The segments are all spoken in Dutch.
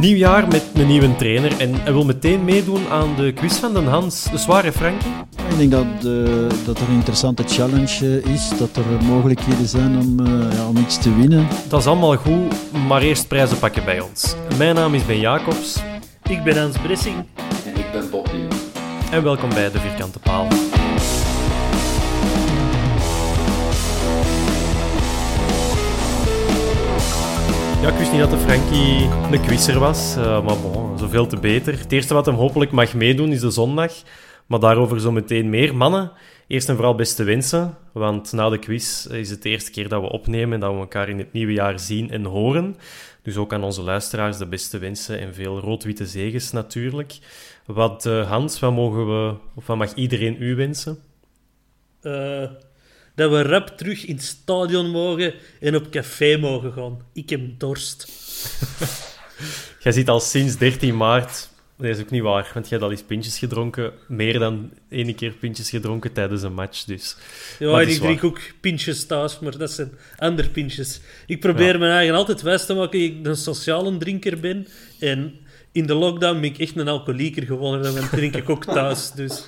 Nieuw jaar met een nieuwe trainer en hij wil meteen meedoen aan de quiz van Den Hans. De zware Frankie. Ik denk dat, eh, dat er een interessante challenge eh, is, dat er mogelijkheden zijn om, eh, ja, om iets te winnen. Dat is allemaal goed, maar eerst prijzen pakken bij ons. Mijn naam is Ben Jacobs Ik ben Hans Bressing. En ik ben Bob Nieuw. en welkom bij De Vierkante Paal. Ja, ik wist niet dat de Frankie een quizzer was, eh, maar bon, zoveel te beter. Het eerste wat hem hopelijk mag meedoen is de zondag, maar daarover zo meteen meer. Mannen, eerst en vooral beste wensen, want na de quiz is het de eerste keer dat we opnemen en dat we elkaar in het nieuwe jaar zien en horen. Dus ook aan onze luisteraars de beste wensen en veel rood-witte zegens natuurlijk. Wat, eh, Hans, wat, mogen we, of wat mag iedereen u wensen? Eh, dat we rap terug in het stadion mogen en op café mogen gaan. Ik heb dorst. Jij zit al sinds 13 maart. Dat is ook niet waar, want jij hebt al eens pintjes gedronken. Meer dan één keer pintjes gedronken tijdens een match. Dus. Ja, en ik drink waar. ook pintjes thuis, maar dat zijn andere pintjes. Ik probeer Ja. mijn eigen altijd wijs te maken ik een sociale drinker ben. En in de lockdown ben ik echt een alcoholieker geworden, en dan drink ik ook thuis. Dus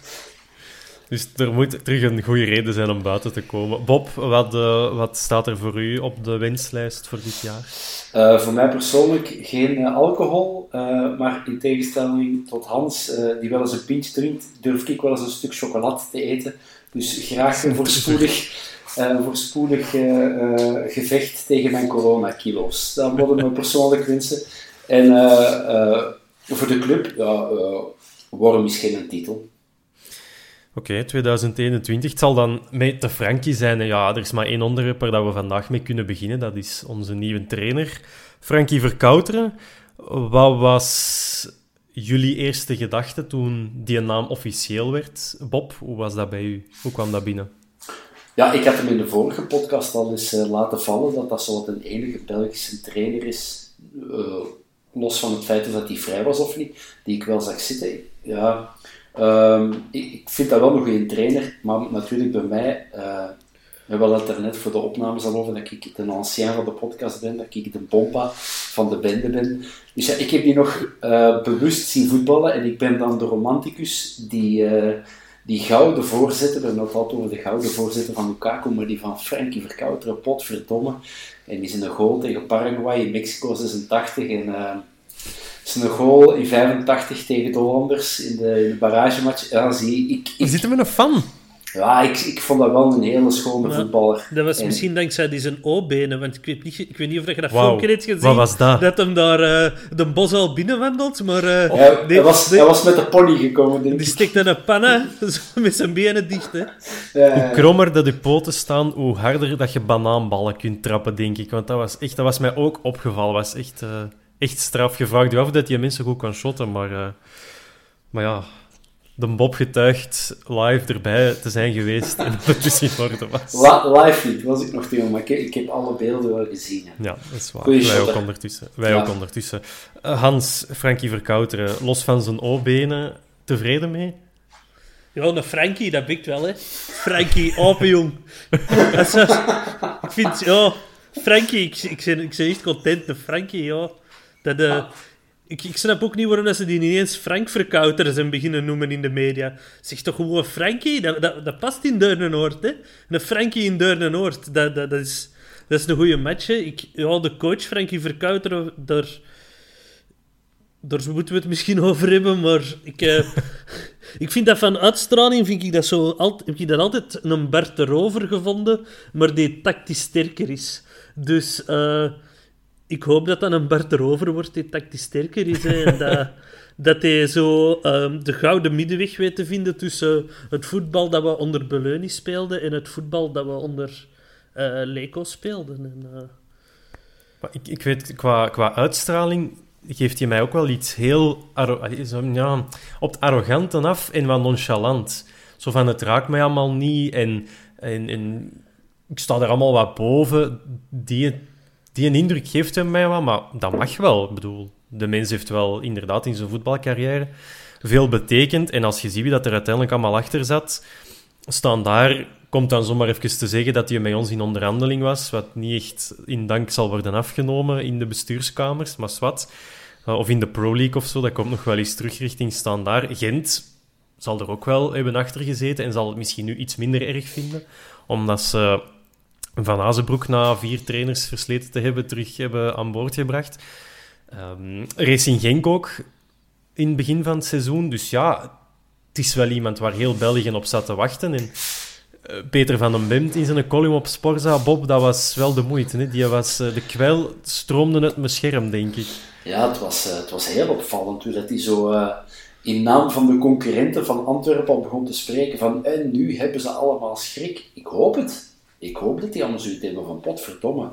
Dus er moet terug een goede reden zijn om buiten te komen. Bob, wat, eh, wat staat er voor u op de wenslijst voor dit jaar? Eh, voor mij persoonlijk geen eh, alcohol, maar in tegenstelling tot Hans, die wel eens een pintje drinkt, durf ik wel eens een stuk chocolade te eten. Dus graag een voorspoedig, voorspoedig gevecht tegen mijn coronakilo's. Dat moeten we persoonlijk wensen. En voor de club, ja, Worm is geen titel. Oké, 2021. Het zal dan met de Frankie zijn. Ja, er is maar één onderwerp waar we vandaag mee kunnen beginnen. Dat is onze nieuwe trainer, Frankie Verkouteren. Wat was jullie eerste gedachte toen die naam officieel werd? Bob, hoe was dat bij u? Hoe kwam dat binnen? Ja, ik had hem in de vorige podcast al eens eh, laten vallen dat dat zo een enige Belgische trainer is, eh, los van het feit dat hij vrij was of niet, die ik wel zag zitten. Ja, ehm, ik, vind dat wel een goede trainer, maar natuurlijk bij mij, eh, we hebben het er net voor de opnames al over, dat ik de ancien van de podcast ben, dat ik de bompa van de bende ben. Dus ja, ik heb die nog eh, bewust zien voetballen en ik ben dan de romanticus die... eh, die gouden voorzitter, we hebben het altijd over de gouden voorzitter van Lukaku, maar die van Frankie Verkouteren, potverdomme. En die is een goal tegen Paraguay in Mexico 86 en is een goal in 85 tegen de Hollanders in de, in de barragematch. Ja, zie, ik, We ik, zitten met een fan. ja, ik, ik vond dat wel een hele schone Ja, voetballer. dat was En- misschien dankzij die zijn O-benen, want ik weet, niet, ik weet niet of je dat Wauw, filmpje hebt gezien. wat was dat? Dat hem daar eh, de bos al binnenwandelt, maar eh, Hij, was, hij was met de pony gekomen, denk die ik. stikt in een panne zo met zijn benen dicht. Hè. Ja, Hoe krommer dat je poten staan, hoe harder dat je banaanballen kunt trappen, denk ik. Want dat was, echt, dat was mij ook opgevallen. was echt, eh, echt straf. Je vraagt je af dat je mensen goed kan shotten, maar... eh, maar ja, de Bob getuigt live erbij te zijn geweest en dat het dus in orde was. La- live niet, was ik nog te jong, maar ik, ik heb alle beelden wel gezien. hè. Ja, dat is waar. Goeie Wij shot, ook ondertussen. Wij Ja. ook ondertussen. Eh, Hans, Frankie Verkouteren, los van zijn O-benen, tevreden mee? Ja, een Frankie, dat bikt wel, hè. Frankie, is zo- ik vind, ja... Frankie, ik, ik, ben, ik ben echt content. Een Frankie, ja. Dat, eh, ik, ik snap ook niet waarom ze die niet eens Frank Verkouter zijn beginnen noemen in de media. Zeg toch gewoon Frankie? Dat, dat, dat past in Deurne-Noord, hè. Een Frankie in Deurne-Noord, dat, dat, dat, is, dat is een goede match, hè. Ik, ja, de coach Frankie Verkouter, daar... Daar moeten we het misschien over hebben, maar ik, eh, ik vind dat van uitstraling vind ik dat zo, alt, heb ik dat altijd een Bert de Rover gevonden, maar die tactisch sterker is. Dus eh, ik hoop dat dat een Bert de Rover wordt die tactisch sterker is. hè, en dat, dat hij zo ehm, de gouden middenweg weet te vinden tussen het voetbal dat we onder Beleuni speelden en het voetbal dat we onder Leco speelden. En, eh, Maar ik, ik weet, qua, qua uitstraling geeft hij mij ook wel iets heel... zo, ja, op het arrogante af en wat nonchalant. Zo van, het raakt mij allemaal niet en, en, en ik sta er allemaal wat boven. Die, die een indruk geeft hij mij wat, maar dat mag wel. Ik bedoel, de mens heeft wel inderdaad in zijn voetbalcarrière veel betekend. En als je ziet wie dat er uiteindelijk allemaal achter zat, staan daar, komt dan zomaar even te zeggen dat hij met ons in onderhandeling was, wat niet echt in dank zal worden afgenomen in de bestuurskamers, maar wat. of in de Pro League of zo, dat komt nog wel eens terug richting standaard. Gent zal er ook wel hebben achter gezeten en zal het misschien nu iets minder erg vinden, omdat ze Van Azenbroek na vier trainers versleten te hebben terug hebben aan boord gebracht. Ehm, Racing Genk ook in het begin van het seizoen. Dus ja, het is wel iemand waar heel België op zat te wachten. En eh, Peter van den Bemt in zijn column op Sporza, Bob, dat was wel de moeite. Hè? Die was, eh, de kwel stroomde uit mijn scherm, denk ik. Ja, het was, eh, het was heel opvallend hoe dat hij zo in naam van de concurrenten van Antwerpen begon te spreken van en nu hebben ze allemaal schrik. Ik hoop het. Ik hoop dat die allemaal zoiets hebben van potverdomme.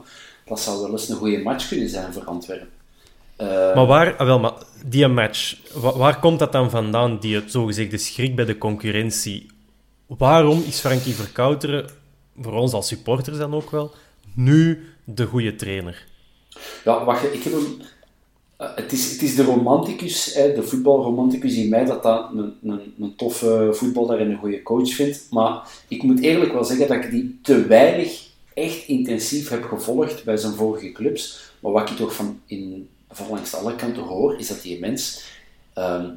Dat zou wel eens een goede match kunnen zijn voor Antwerpen. Eh, Maar waar, ah, wel, maar die match, wa- waar komt dat dan vandaan, die zogezegde schrik bij de concurrentie? Waarom is Frankie Verkouteren, voor ons als supporters dan ook wel, nu de goede trainer? Ja, wacht, ik heb hem... eh, het, is, het is de romanticus, hè, de voetbalromanticus in mij, dat dat een, een, een toffe voetballer en een goede coach vindt. Maar ik moet eerlijk wel zeggen dat ik die te weinig echt intensief heb gevolgd bij zijn vorige clubs. Maar wat ik toch van, in, van langs alle kanten hoor, is dat die mens ehm,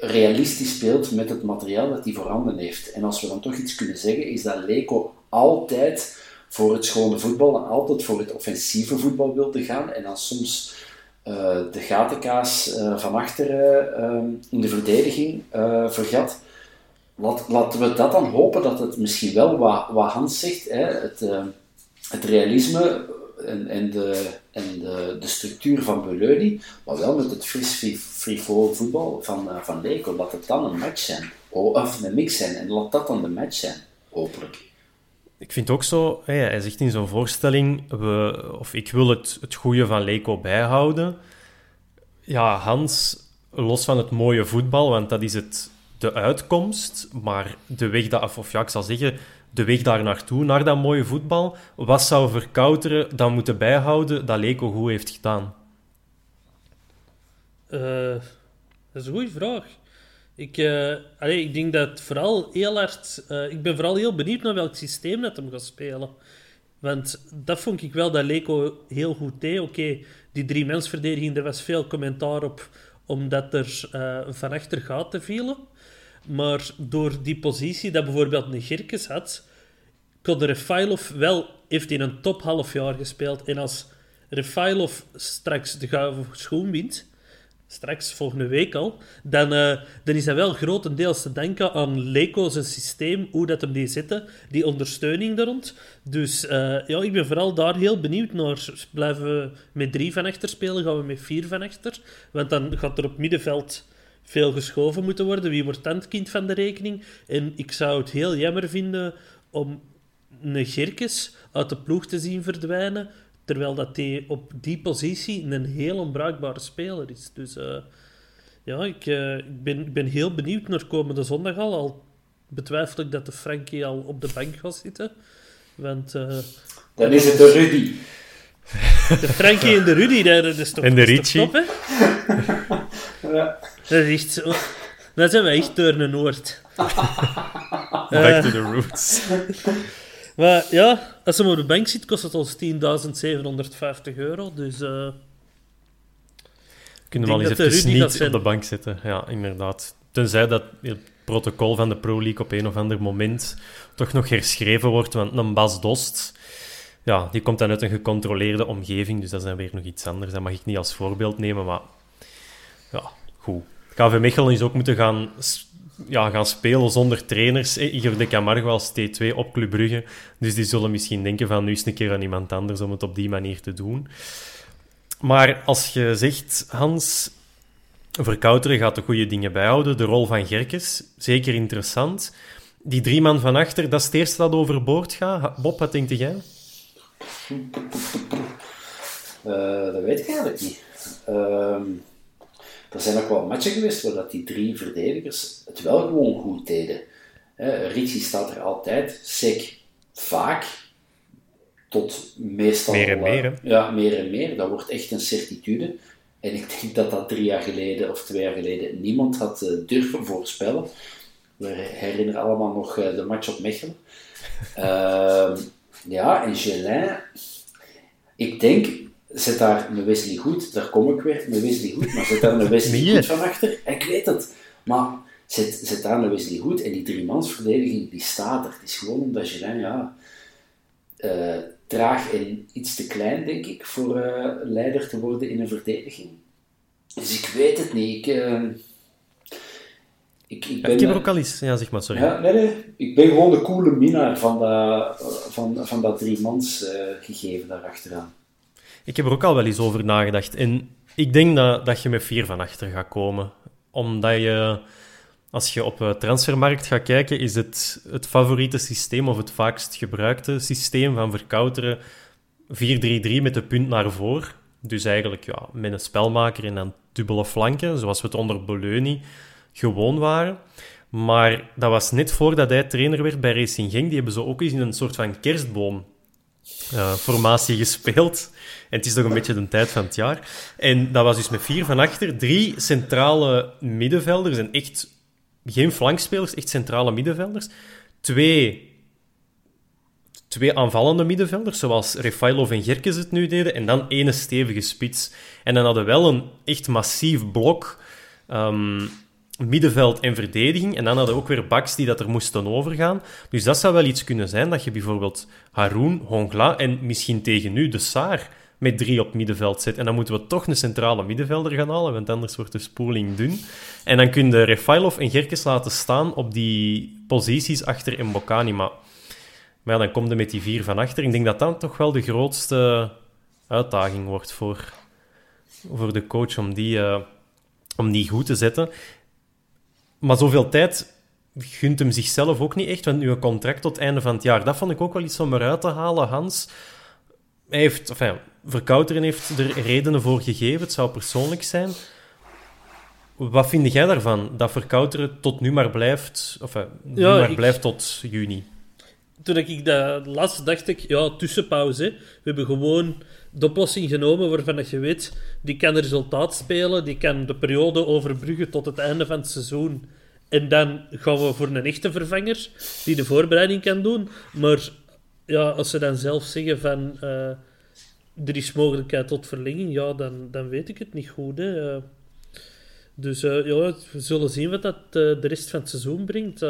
realistisch speelt met het materiaal dat hij voorhanden heeft. En als we dan toch iets kunnen zeggen, is dat Leco altijd voor het schone voetbal en altijd voor het offensieve voetbal wilde gaan. En dan soms de gatenkaas eh, van achteren eh, in de verdediging eh, vergat. Laten we dat dan hopen dat het misschien wel, wat, wat Hans zegt, hè, het, eh, het realisme en, en, de, en de, de structuur van Beleuni, maar wel met het fris frivol voetbal van, eh, van Leco, laat het dan een match zijn. O- Of een mix zijn. En laat dat dan de match zijn, hopelijk. Ik vind ook zo, hij zegt in zo'n voorstelling, we, of ik wil het, het goede van Leco bijhouden. Ja, Hans, los van het mooie voetbal, want dat is het, de uitkomst, maar de weg daar, of ja, ik zal zeggen, de weg daar naartoe, naar dat mooie voetbal, wat zou Verkouteren dan moeten bijhouden dat Leco goed heeft gedaan? Eh, dat is een goede vraag. Ik, allee, ik denk dat vooral heel hard... eh, ik ben vooral heel benieuwd naar welk systeem dat hem gaat spelen. Want dat vond ik wel dat Leco heel goed deed. Oké, die drie mensverdediging, er was veel commentaar op, omdat er eh, van achter gaten vielen. Maar door die positie dat bijvoorbeeld een had, kon Refailov wel, heeft in een top half jaar gespeeld. En als Refailov straks de gouden schoen wint, straks volgende week al, dan, eh, dan is dat wel grotendeels te denken aan Leco zijn systeem, hoe dat hem die zitten, die ondersteuning daar. Dus eh, ja, ik ben vooral daar heel benieuwd naar. Blijven we met drie van achter spelen, gaan we met vier van achter? Want dan gaat er op middenveld veel geschoven moeten worden. Wie wordt dan het kind van de rekening? En ik zou het heel jammer vinden om een Gerkes uit de ploeg te zien verdwijnen, terwijl dat hij op die positie een heel onbruikbare speler is. Dus eh, Ja, ik, eh, ik, ben, ik ben heel benieuwd naar komende zondag al. Al betwijfel ik dat de Frankie al op de bank gaat zitten. Want eh, Dan is het de Rudy. de Frankie en de Rudy, dat, is toch En de Richie. toch top, hè? Ja. Dat is echt zo... Dat zijn we echt Turnen Noord. Back to the roots. Maar ja, als hij op de bank zit, kost het ons 10.750 euro. Dus eh, Kunnen Ik we denk eens niet zijn. op de bank zitten. Ja, inderdaad. Tenzij dat het protocol van de Pro League op een of ander moment toch nog herschreven wordt. Want een Bas Dost, ja, die komt dan uit een gecontroleerde omgeving. Dus dat is dan weer nog iets anders. Dat mag ik niet als voorbeeld nemen. Maar ja, goed. KV Mechelen is ook moeten gaan, ja, gaan spelen zonder trainers. Eh, Igor de Camargo als T2 op Club Brugge. Dus die zullen misschien denken van nu is het een keer aan iemand anders om het op die manier te doen. Maar als je zegt, Hans, Verkouteren gaat de goede dingen bijhouden. De rol van Gerkes, zeker interessant. Die drie man van achter, dat is het eerste dat overboord gaat. Bob, wat denk jij? Eh, dat weet ik eigenlijk niet. Ehm, er zijn ook wel matchen geweest waar dat die drie verdedigers het wel gewoon goed deden. Hè, Ritchie staat er altijd, Sek vaak, tot meestal... Meer en meer, hè? eh, Ja, meer en meer. Dat wordt echt een certitude. En ik denk dat dat drie jaar geleden of twee jaar geleden niemand had eh, durven voorspellen. We herinneren allemaal nog eh, de match op Mechelen. Ehm, ja, en Gelin, ik denk, zet daar een Wesley Goed, daar kom ik weer, een Wesley Goed, maar zet daar een Wesley Nee. Goed van achter. Ik weet het, maar zet, zet daar een Wesley Goed en die driemansverdediging, die staat er. Het is gewoon omdat Gelin, ja, eh, traag en iets te klein, denk ik, voor eh, leider te worden in een verdediging. Dus ik weet het niet. Ik, eh, ik, ik ben, ik heb er ook al eens... Ja, zeg maar, sorry. ja, nee, nee. Ik ben gewoon de coole minnaar van dat, van, van dat driemans gegeven daarachteraan. Ik heb er ook al wel eens over nagedacht. En ik denk dat, dat je met vier van achter gaat komen. Omdat je, als je op eh, transfermarkt gaat kijken, is het het favoriete systeem of het vaakst gebruikte systeem van verkouteren 4-3-3 met de punt naar voren. Dus eigenlijk ja, met een spelmaker en dan dubbele flanken, zoals we het onder Beleuni gewoon waren. Maar dat was net voordat hij trainer werd bij Racing Genk. Die hebben zo ook eens in een soort van kerstboom eh, formatie gespeeld. En het is toch een beetje de tijd van het jaar. En dat was dus met vier van achter, drie centrale middenvelders. En echt geen flankspelers, echt centrale middenvelders. Twee, twee aanvallende middenvelders, zoals Refailov en Gerkes het nu deden. En dan ene stevige spits. En dan hadden we wel een echt massief blok. ehm, middenveld en verdediging. En dan hadden we ook weer backs die dat er moesten overgaan. Dus dat zou wel iets kunnen zijn, dat je bijvoorbeeld Haroun, Hongla en misschien tegen nu de Saar met drie op middenveld zet. En dan moeten we toch een centrale middenvelder gaan halen, want anders wordt de spoeling dun. En dan kun je Refailov en Gerkes laten staan op die posities achter Mbokani. Maar, maar dan komt er met die vier van achter. Ik denk dat dat toch wel de grootste uitdaging wordt voor, voor de coach om die, eh, om die goed te zetten. Maar zoveel tijd gunt hem zichzelf ook niet echt, want nu een contract tot het einde van het jaar. Dat vond ik ook wel iets om eruit te halen, Hans. Hij heeft, enfin, Verkouteren heeft er redenen voor gegeven, het zou persoonlijk zijn. Wat vind jij daarvan, dat Verkouteren tot nu maar blijft, of eh, nu Ja, maar ik- blijft tot juni? Toen ik dat laatst dacht ik, ja, tussenpauze. hè. We hebben gewoon de oplossing genomen waarvan je weet, die kan resultaat spelen, die kan de periode overbruggen tot het einde van het seizoen. En dan gaan we voor een echte vervanger die de voorbereiding kan doen. Maar ja, als ze dan zelf zeggen van eh, er is mogelijkheid tot verlenging, ja, dan, dan weet ik het niet goed. Hè. Eh, dus eh, ja, we zullen zien wat dat de rest van het seizoen brengt.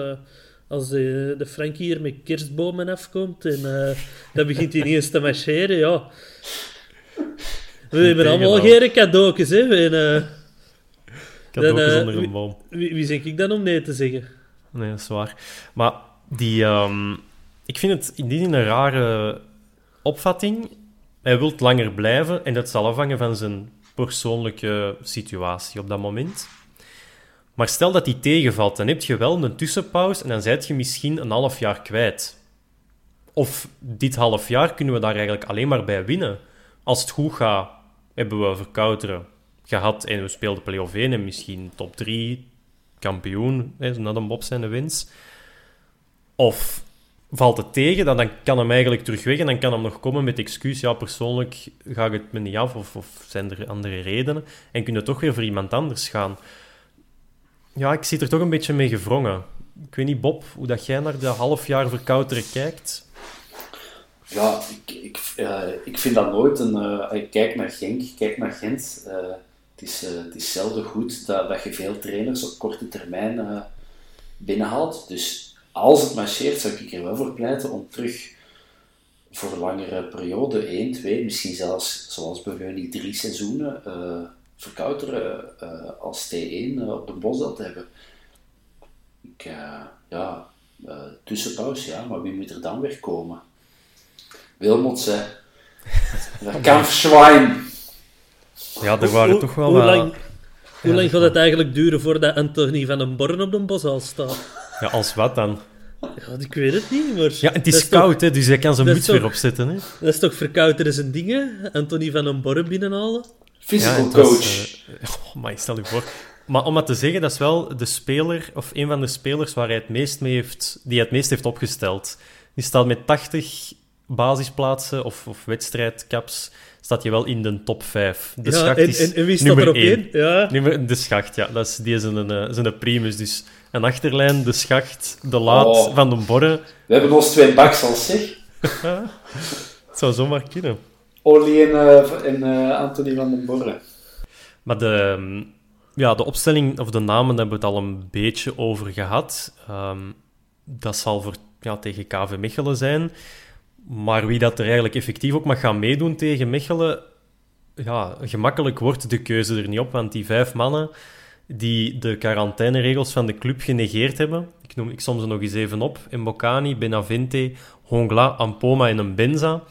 Als de, de Frankie hier met kerstbomen afkomt en eh, dan begint hij ineens te marcheren, ja. We hebben allemaal geen cadeautjes, hè. En, eh, Ik had ook Dan, eens eh, onder een boom. wie, wie zeg ik dan om nee te zeggen? Nee, dat is waar. Maar die, ehm, ik vind het in die zin een rare opvatting. Hij wil langer blijven en dat zal afhangen van zijn persoonlijke situatie op dat moment. Maar stel dat die tegenvalt, dan heb je wel een tussenpauze en dan zijt je misschien een half jaar kwijt. Of dit half jaar kunnen we daar eigenlijk alleen maar bij winnen. Als het goed gaat, hebben we verkouteren. gehad en we speelden play-off 1 en misschien top 3 kampioen, hè, Bob zijn de winst. Of valt het tegen, dan, dan kan hem eigenlijk terug weg en dan kan hem nog komen met excuus. Ja, persoonlijk ga ik het me niet af of, of zijn er andere redenen. En kun je toch weer voor iemand anders gaan. Ja, ik zit er toch een beetje mee gevrongen. Ik weet niet, Bob, hoe dat jij naar de half jaar verkouteren kijkt. Ja, ik, ik, uh, ik vind dat nooit een... Uh, ik kijk naar Genk, ik kijk naar Gent. Uh, het, is, zelden goed dat, dat je veel trainers op korte termijn binnenhaalt. Dus als het marcheert, zou ik er wel voor pleiten om terug voor langere periode, 1, 2, misschien zelfs zoals bij die drie seizoenen, verkouteren als T1 op de bosdel te hebben. Ik, ja, tussenpauze, ja, maar wie moet er dan weer komen? Wilmot zei. Kampfschwein. Ja, er waren toch wel... Hoe lang, hoe lang gaat het eigenlijk duren voordat Anthony van den Born op de bosal staat? Ja, als wat dan? Ja, ik weet het niet, maar... Ja, het is koud, toch, hè, dus hij kan zijn muts weer opzetten. Hè? Dat is toch verkouderen zijn dingen? Anthony van den Born binnenhalen? Physical ja, coach. uh, oh, maar stel je voor. Maar om maar te zeggen, dat is wel de speler, of een van de spelers waar hij het meest mee heeft, die hij het meest heeft opgesteld. Die staat met 80 basisplaatsen of, of wedstrijdcaps staat je wel in de top 5. De ja, schacht en, is en, en wie staat er op één? Ja. Nummer, de schacht, ja. Dat is, die is een, een, een primus. Dus een achterlijn, de schacht, de laat Oh. van de borren. We hebben ons twee baks al, zeg. Het zou zomaar kunnen. Olly en, eh, Anthony van den Borre. Maar de, ehm, ja, de opstelling, of de namen, daar hebben we het al een beetje over gehad. Ehm, dat zal voor, ja, tegen KV Mechelen zijn. Maar wie dat er eigenlijk effectief ook mag gaan meedoen tegen Mechelen, ja, gemakkelijk wordt de keuze er niet op. Want die vijf mannen die de quarantaineregels van de club genegeerd hebben, ik, noem, ik som ze nog eens even op, Mbokani, Benavente, Hongla, Ampoma en Benza.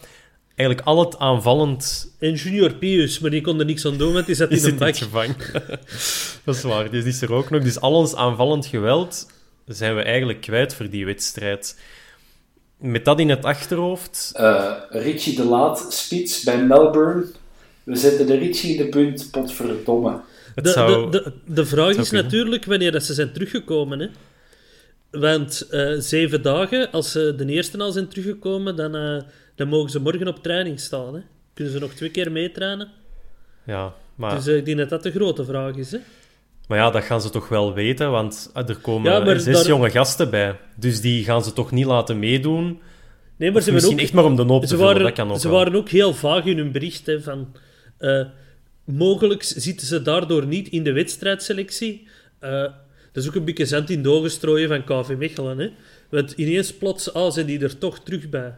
Eigenlijk al het aanvallend... En Junior Pius, maar die kon er niks aan doen, want die zat Die in een bak. gevangen. dat is waar, die is er ook nog. Dus al ons aanvallend geweld zijn we eigenlijk kwijt voor die wedstrijd. Met dat in het achterhoofd... Eh, Richie de Laat, spits bij Melbourne. We zetten de Richie in de punt, potverdomme. De, zou... de, de, de vraag is kunnen. natuurlijk wanneer dat ze zijn teruggekomen. Hè? Want eh, zeven dagen, als ze de eerste al zijn teruggekomen, dan, eh, dan mogen ze morgen op training staan. Hè? Kunnen ze nog twee keer meetrainen? Ja, maar... Dus eh, ik denk dat dat de grote vraag is. Hè? Maar ja, dat gaan ze toch wel weten, want er komen Ja, zes daar- jonge gasten bij. Dus die gaan ze toch niet laten meedoen. Nee, maar ze, misschien ook, echt maar om de noop te vullen, waren, dat kan ook ze wel. waren ook heel vaag in hun bericht. Hè, van, eh, mogelijk zitten ze daardoor niet in de wedstrijdselectie. Eh, dat is ook een beetje zand in de ogen strooien van KV Mechelen. Hè? Want ineens plots ah, zijn die er toch terug bij.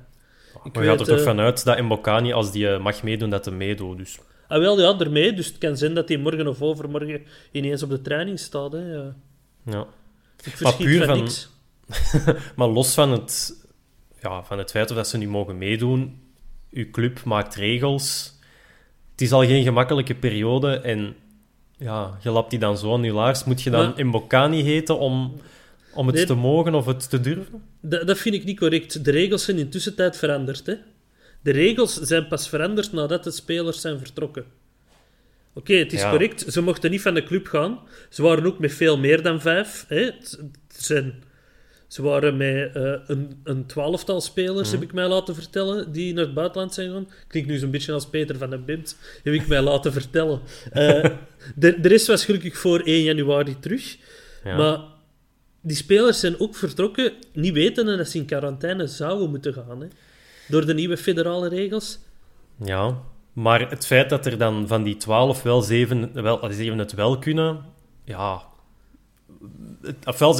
Ik Maar je gaat er toch eh, vanuit dat Mbokani, als die eh, mag meedoen, dat hij meedoet. Dus Ah, wel, ja, ermee. Dus het kan zijn dat hij morgen of overmorgen ineens op de training staat. Hè. Ja. Ik verschiet puur van, van- niks. Maar los van het, ja, van het feit of dat ze nu mogen meedoen, uw club maakt regels. Het is al geen gemakkelijke periode en ja, je lapt die dan zo aan je laars. Moet je dan Maar- Mbokani heten om, om het Nee. te mogen of het te durven? Dat, dat vind ik niet correct. De regels zijn in tussentijd veranderd. Hè. De regels zijn pas veranderd nadat de spelers zijn vertrokken. Oké, het is Ja. correct. Ze mochten niet van de club gaan. Ze waren ook met veel meer dan vijf. Hè. Het het zijn, ze waren met eh, een, een twaalftal spelers, Mhm. heb ik mij laten vertellen, die naar het buitenland zijn gegaan. Klinkt nu zo'n beetje als Peter van den Bimt, heb ik mij laten vertellen. De, de rest was gelukkig voor 1 januari terug. Ja. Maar die spelers zijn ook vertrokken, niet wetende dat ze in quarantaine zouden moeten gaan. Hè? Door de nieuwe federale regels. Ja, maar het feit dat er dan van die twaalf wel zeven, wel, zeven het wel kunnen, ja. Ofwel,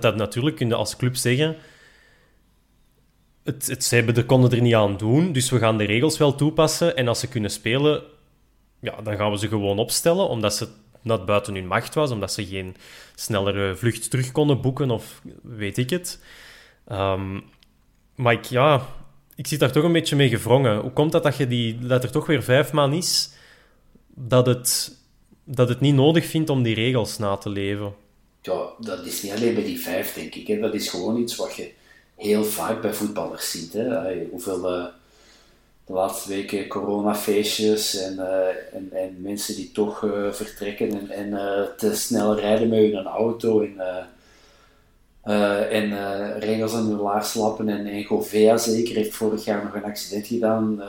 dat natuurlijk kun je als club zeggen. Het, het, ze hebben, konden er niet aan doen, dus we gaan de regels wel toepassen. En als ze kunnen spelen, ja, dan gaan we ze gewoon opstellen, omdat ze dat buiten hun macht was, omdat ze geen snellere vlucht terug konden boeken of weet ik het. Ehm, maar ik, ja, ik zit daar toch een beetje mee gevrongen. Hoe komt dat dat, je die, dat er toch weer vijf man is, dat het, dat het niet nodig vindt om die regels na te leven? Ja, dat is niet alleen bij die vijf, denk ik. Hè. Dat is gewoon iets wat je heel vaak bij voetballers ziet. Hè. Hoeveel, eh, de laatste weken coronafeestjes en, uh, en, en mensen die toch uh, vertrekken en, en uh, te snel rijden met hun auto en, en regels aan hun laars lappen. En, en Govea zeker heeft vorig jaar nog een accident gedaan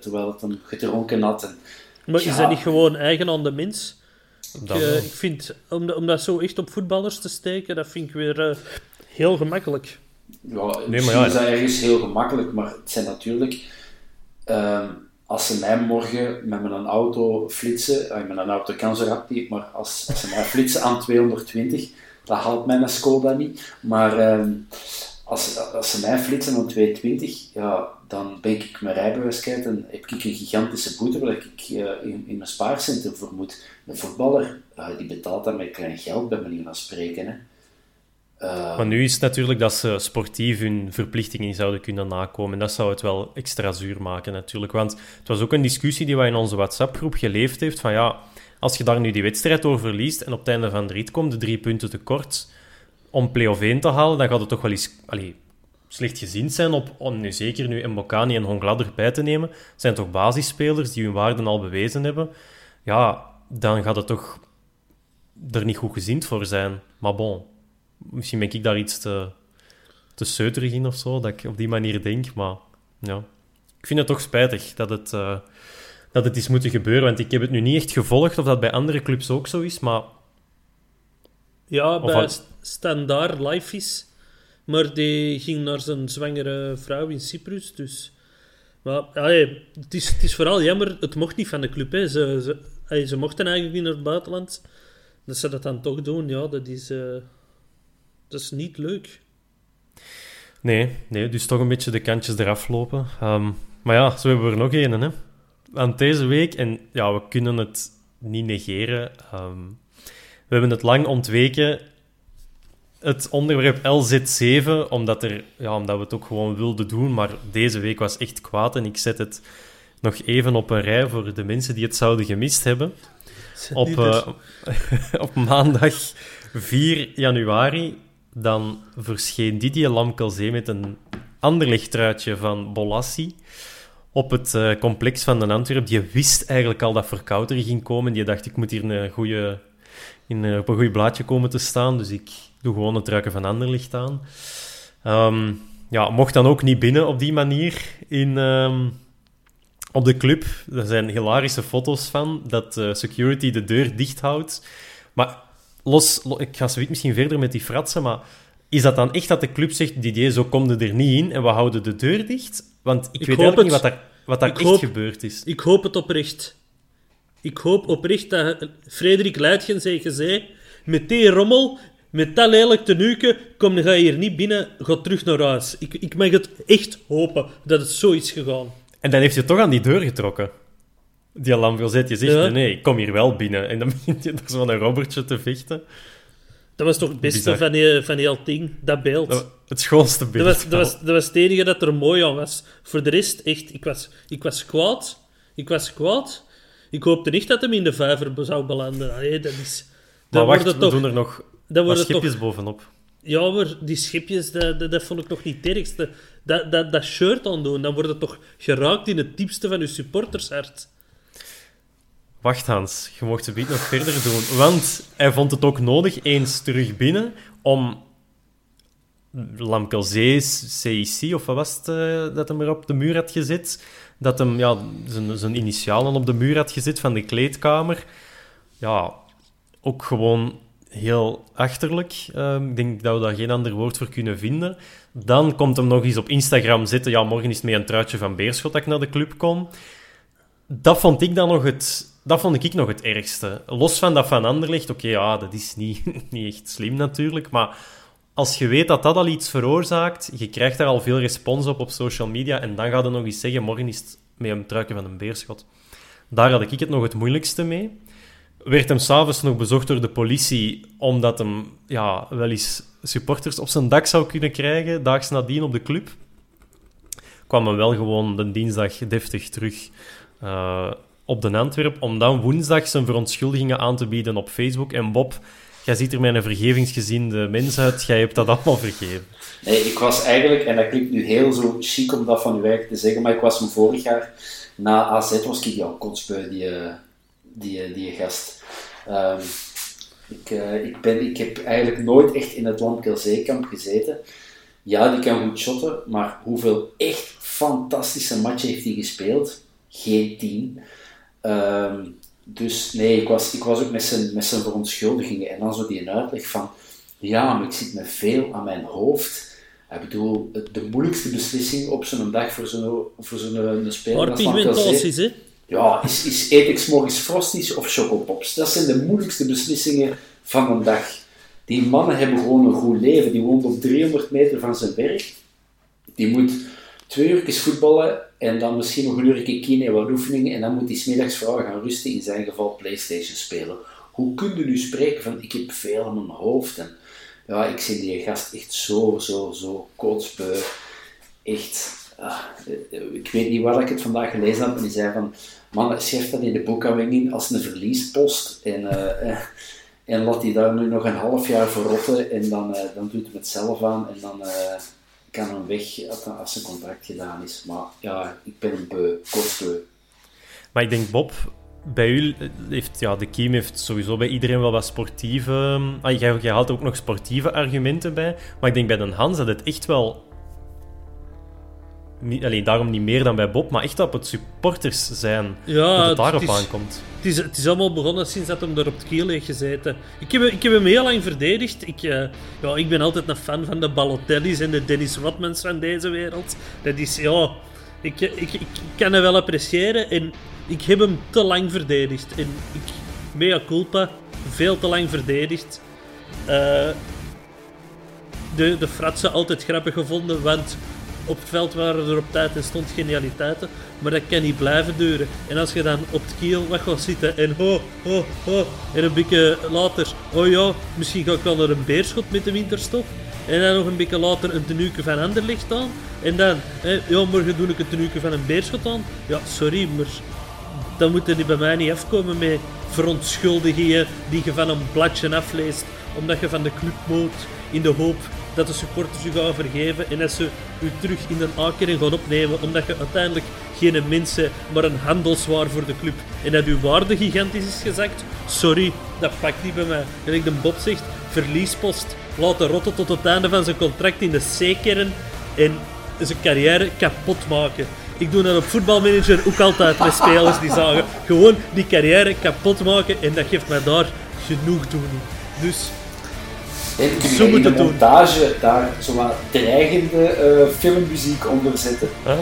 terwijl het hem gedronken had. En, maar is dat niet gewoon eigen aan de mens? Ik, ik vind, om, om dat zo echt op voetballers te steken, dat vind ik weer heel gemakkelijk. Ja, nee, maar ja, is dat ergens heel gemakkelijk, maar het zijn natuurlijk Ehm, als ze mij morgen met mijn auto flitsen, met een auto kan zo rap niet, maar als, ze mij flitsen aan 220, dan haalt mijn Skoda niet. Maar ehm, als, als ze mij flitsen aan 220, ja, dan ben ik mijn rijbewijs kwijt en heb ik een gigantische boete waar ik uh, in, in, mijn spaarcentrum voor moet. Een voetballer, uh, die betaalt daar met klein geld, bij manier van spreken. Hè. Uh, maar nu is het natuurlijk dat ze sportief hun verplichtingen zouden kunnen nakomen. En dat zou het wel extra zuur maken, natuurlijk. Want het was ook een discussie die wij in onze WhatsApp-groep geleefd heeft. Van ja, als je daar nu die wedstrijd over verliest en op het einde van de rit komt de drie punten tekort om play-off 1 te halen, dan gaat het toch wel eens allee, slecht gezien zijn op, om nu zeker nu Mbokani en Hongladder bij te nemen. Zijn toch basisspelers die hun waarden al bewezen hebben. Ja, dan gaat het toch er niet goed gezien voor zijn. Maar bon, misschien ben ik daar iets te, te seuterig in of zo, dat ik op die manier denk. Maar ja, ik vind het toch spijtig dat het, uh, dat het is moeten gebeuren. Want ik heb het nu niet echt gevolgd of dat bij andere clubs ook zo is, maar... Ja, bij al... Standaard Life is. Maar die ging naar zijn zwangere vrouw in Cyprus, dus... Maar allee, het, is, het is vooral jammer, het mocht niet van de club. Hè. Ze, ze, allee, ze mochten eigenlijk niet naar het buitenland. Dat ze dat dan toch doen, ja, dat is... Uh, dat is niet leuk. Nee, nee, dus toch een beetje de kantjes eraf lopen. Um, maar ja, zo hebben we er nog een, hè. Aan deze week, en ja, we kunnen het niet negeren. Um, we hebben het lang ontweken, het onderwerp LZ7, omdat, er, ja, omdat we het ook gewoon wilden doen. Maar deze week was echt kwaad en ik zet het nog even op een rij voor de mensen die het zouden gemist hebben. Op, uh, op maandag 4 januari dan verscheen Didier Lamkelzee met een ander lichttruitje van Bolassi op het uh, complex van de Antwerp. Die wist eigenlijk al dat Verkouter ging komen. Die dacht, ik moet hier een goede, in, uh, op een goed blaadje komen te staan. Dus ik doe gewoon het truiken van Anderlicht aan. Um, ja, mocht dan ook niet binnen op die manier in, um, op de club. Er zijn hilarische foto's van, dat uh, security de deur dicht houdt. Maar los, ik ga zoiets misschien verder met die fratsen, maar is dat dan echt dat de club zegt, Didier, zo komt er niet in en we houden de deur dicht? Want ik, weet eigenlijk niet wat daar, wat daar echt gebeurd is. Ik hoop het oprecht. Ik hoop oprecht dat Frederik Luitgen zei, met die rommel, met dat lelijk tenuken, kom, ga je hier niet binnen, ga terug naar huis. Ik, ik mag het echt hopen dat het zo is gegaan. En dan heeft hij toch aan die deur getrokken die alarm wil zetten. Je zegt, nee, ik kom hier wel binnen. En dan begint je er zo'n Robertje te vechten. Dat was toch het beste van, die, van heel ding, dat beeld. het schoonste beeld. Dat was, dat, was, dat was het enige dat er mooi aan was. Voor de rest, echt, ik was, ik was kwaad. Ik was kwaad. Ik hoopte niet dat hem in de vijver zou belanden. Nee, dat is... Maar wacht, we toch, doen er nog dat schipjes toch, bovenop. Ja, maar die schipjes, dat, dat, dat, vond ik nog niet het ergste. Dat, dat, dat shirt aandoen, dan wordt het toch geraakt in het diepste van je supportershart. Wacht Hans, je mocht het nog verder doen. Want hij vond het ook nodig eens terug binnen om Lamkelzee, CIC, of wat was het uh, dat hem er op de muur had gezet? Dat hem ja, zijn, initialen op de muur had gezet van de kleedkamer. Ja, ook gewoon heel achterlijk. Uh, ik denk dat we daar geen ander woord voor kunnen vinden. Dan komt hem nog eens op Instagram zitten. Ja, morgen is het met een truitje van Beerschot dat ik naar de club kom. Dat vond ik dan nog het dat vond ik nog het ergste. Los van dat van Anderlecht, oké, ja, dat is niet, niet echt slim natuurlijk, maar als je weet dat dat al iets veroorzaakt, je krijgt daar al veel respons op op social media en dan gaat je nog eens zeggen, morgen is het met een truiken van een beerschot. Daar had ik het nog het moeilijkste mee. Werd hem s'avonds nog bezocht door de politie, omdat hem ja, wel eens supporters op zijn dak zou kunnen krijgen, daags nadien op de club. Kwam hem wel gewoon de dinsdag deftig terug uh, op de Antwerp, om dan woensdag zijn verontschuldigingen aan te bieden op Facebook. En Bob, jij ziet er een vergevingsgezinde mens uit. Jij hebt dat allemaal vergeven. Nee, ik was eigenlijk, en dat klinkt nu heel zo chic om dat van uw werk te zeggen, maar ik was me vorig jaar na AZ was ik jou kotsbeu, die, eh, die, eh, die gast. Ehm, ik, uh, ik, ben, ik heb eigenlijk nooit echt in het Lamkel Zeekamp gezeten. Ja, die kan goed shotten, maar hoeveel echt fantastische matchen heeft hij gespeeld? Geen tien. Ehm, dus nee, ik was, ik was ook met zijn, met zijn verontschuldigingen en dan zo die uitleg van ja, maar ik zit met veel aan mijn hoofd. Ik bedoel, de moeilijkste beslissing op zo'n dag voor zo'n voor zo'n speler... Maar pigmentaties, hè? Ja, is, is eet ik morgens Frosties of Chocopops? Dat zijn de moeilijkste beslissingen van een dag. Die mannen hebben gewoon een goed leven. Die woont op 300 meter van zijn werk. Die moet twee uur voetballen en dan misschien nog een uur kine en wat oefeningen. En dan moet hij smiddags vooral gaan rusten, in zijn geval Playstation spelen. Hoe kun je nu spreken van ik heb veel aan mijn hoofd en ja, ik zie die gast echt zo, zo, zo kotsbeu. Echt, ah, ik weet niet waar ik het vandaag gelezen heb, maar die zei van, man, schrijf dat in de boekhouding in als een verliespost en, uh, en laat die daar nu nog een half jaar verrotten en dan, uh, dan doet hij het zelf aan en dan kan hem weg als zijn contract gedaan is. Maar ja, ik ben een beu, kotsbeu. Maar ik denk, Bob, bij u heeft ja, de Kiem heeft sowieso bij iedereen wel wat sportieve. Ah, jij haalt ook nog sportieve argumenten bij. Maar ik denk bij Den Hans dat het echt wel. Niet, alleen daarom niet meer dan bij Bob, maar echt op het supporters zijn. Ja, dat het daarop het is, aankomt. Het is, het is allemaal begonnen sinds dat hem er op het kiel heeft gezeten. Ik heb, ik heb hem heel lang verdedigd. Ik, uh, ja, ik ben altijd een fan van de Balotelli's en de Dennis Rodmans van deze wereld. Dat is, ja... Ik, ik, ik, ik kan hem wel appreciëren en ik heb hem te lang verdedigd. En ik, mea culpa, veel te lang verdedigd. Uh, de, de fratsen altijd grappig gevonden, want op het veld waren er op tijd en stond genialiteiten. Maar dat kan niet blijven duren. En als je dan op het kiel wat gaat zitten en ho, ho, ho. En een beetje later, oh ja, misschien ga ik wel naar een beerschot met de winterstop. En dan nog een beetje later een tenuke van Anderlicht aan. En dan, eh, ja, morgen doe ik een tenuke van een beerschot aan. Ja, sorry, maar dan moeten die bij mij niet afkomen met verontschuldigingen die je van een bladje afleest, omdat je van de club moet, in de hoop dat de supporters je gaan vergeven en dat ze u terug in de akering gaan opnemen, omdat je uiteindelijk geen mensen, maar een handelswaar voor de club. En dat uw waarde gigantisch is gezakt, sorry, dat pakt niet bij mij. En ik de Bob zegt, verliespost, laten rotten tot het einde van zijn contract in de C-kern en zijn carrière kapot maken. Ik doe dat op voetbalmanager ook altijd met spelers die zagen gewoon die carrière kapot maken en dat geeft mij daar genoeg doen. Dus en kun je in de montage daar zomaar dreigende uh, filmmuziek onder zetten? Huh?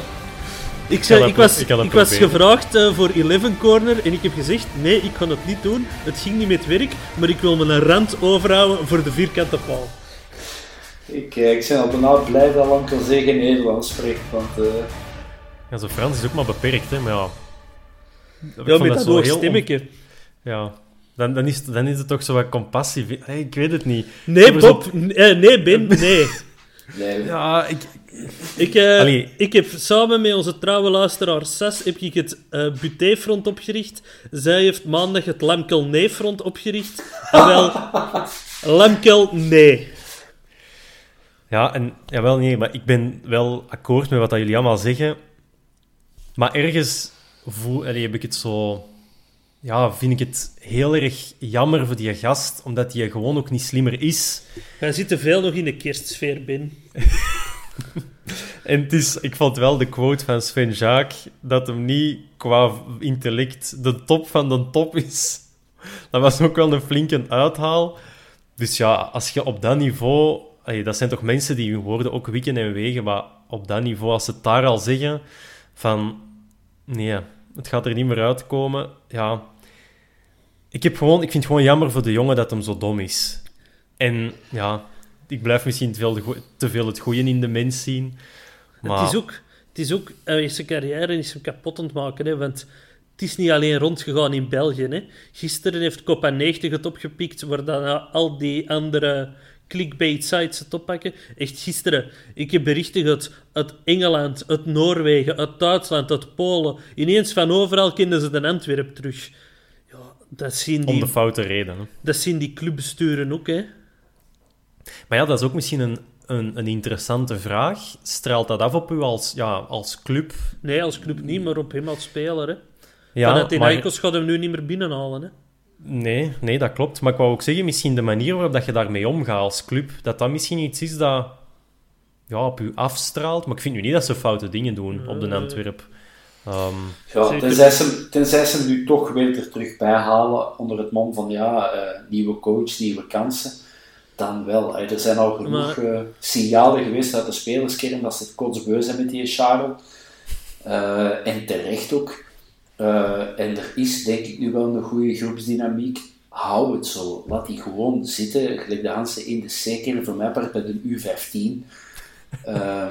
Ik, zei, ik, was, ik, ik was gevraagd uh, voor Eleven Corner en ik heb gezegd: nee, ik kan het niet doen. Het ging niet met werk, maar ik wil me een rand overhouden voor de vierkante paal. Ik, uh, ik ben al bijna blij dat Lankel Zegen Nederlands spreekt, want ja, zo Frans is ook maar beperkt, hè, maar ja. Ja, met dat hoog stemmetje. Ja, dan, dan, is, dan is het toch zo wat compassie. Hey, ik weet het niet. Nee, Bob. Zo... Nee, Ben, nee. nee. Ja, ik... Ik, uh, ik heb samen met onze trouwe luisteraar Sas heb ik het uh, Buté-front opgericht. Zij heeft maandag het Lamkel Nee-front opgericht. En wel, Lamkel Nee. Ja, en jawel, nee, maar ik ben wel akkoord met wat dat jullie allemaal zeggen. Maar ergens voel, allee, heb ik het zo... Ja, vind ik het heel erg jammer voor die gast, omdat hij gewoon ook niet slimmer is. Hij zit te veel nog in de kerstsfeer binnen. en het is, ik vond wel de quote van Sven Jacques dat hem niet qua intellect de top van de top is. Dat was ook wel een flinke uithaal. Dus ja, als je op dat niveau... Dat zijn toch mensen die hun woorden ook wikken en wegen, maar op dat niveau, als ze het daar al zeggen, van nee, het gaat er niet meer uitkomen. Ja, ik, heb gewoon, ik vind het gewoon jammer voor de jongen dat hem zo dom is. En ja, ik blijf misschien te veel, te veel het goede in de mens zien. Maar... Het is ook, het is ook uh, zijn carrière is hem kapot aan het maken. Hè, want het is niet alleen rondgegaan in België. Hè. Gisteren heeft Copa 90 het opgepikt, waar dan al die andere clickbait sites het oppakken. Echt gisteren, ik heb berichten gehad uit Engeland, uit Noorwegen, uit Duitsland, uit Polen. Ineens van overal kenden ze de Antwerp terug. Ja, dat zien Om die, de foute reden. Hè. dat zien die clubbesturen ook, hè. Maar ja, dat is ook misschien een, een, een interessante vraag. Straalt dat af op u als, ja, als club? Nee, als club niet, maar op hem als speler, hè. Ja, Panathinaikos gaat hem nu niet meer binnenhalen, hè. Nee, nee, dat klopt. Maar ik wou ook zeggen, misschien de manier waarop dat je daarmee omgaat als club, dat dat misschien iets is dat ja, op u afstraalt. Maar ik vind nu niet dat ze foute dingen doen op de Antwerp. Ehm, Ja, tenzij ze, tenzij ze hem nu toch weer er terug bij halen onder het mom van ja, eh, nieuwe coach, nieuwe kansen. Dan wel. Er zijn al genoeg Maar- eh, signalen geweest uit de spelerskern dat ze het kotsbeu zijn met die Charles. Eh, en terecht ook. Eh, en er is denk ik nu wel een goede groepsdynamiek. Hou het zo. Laat die gewoon zitten. Gelijk de Hansen in de C-kern. Voor mij part bij de U15. Eh,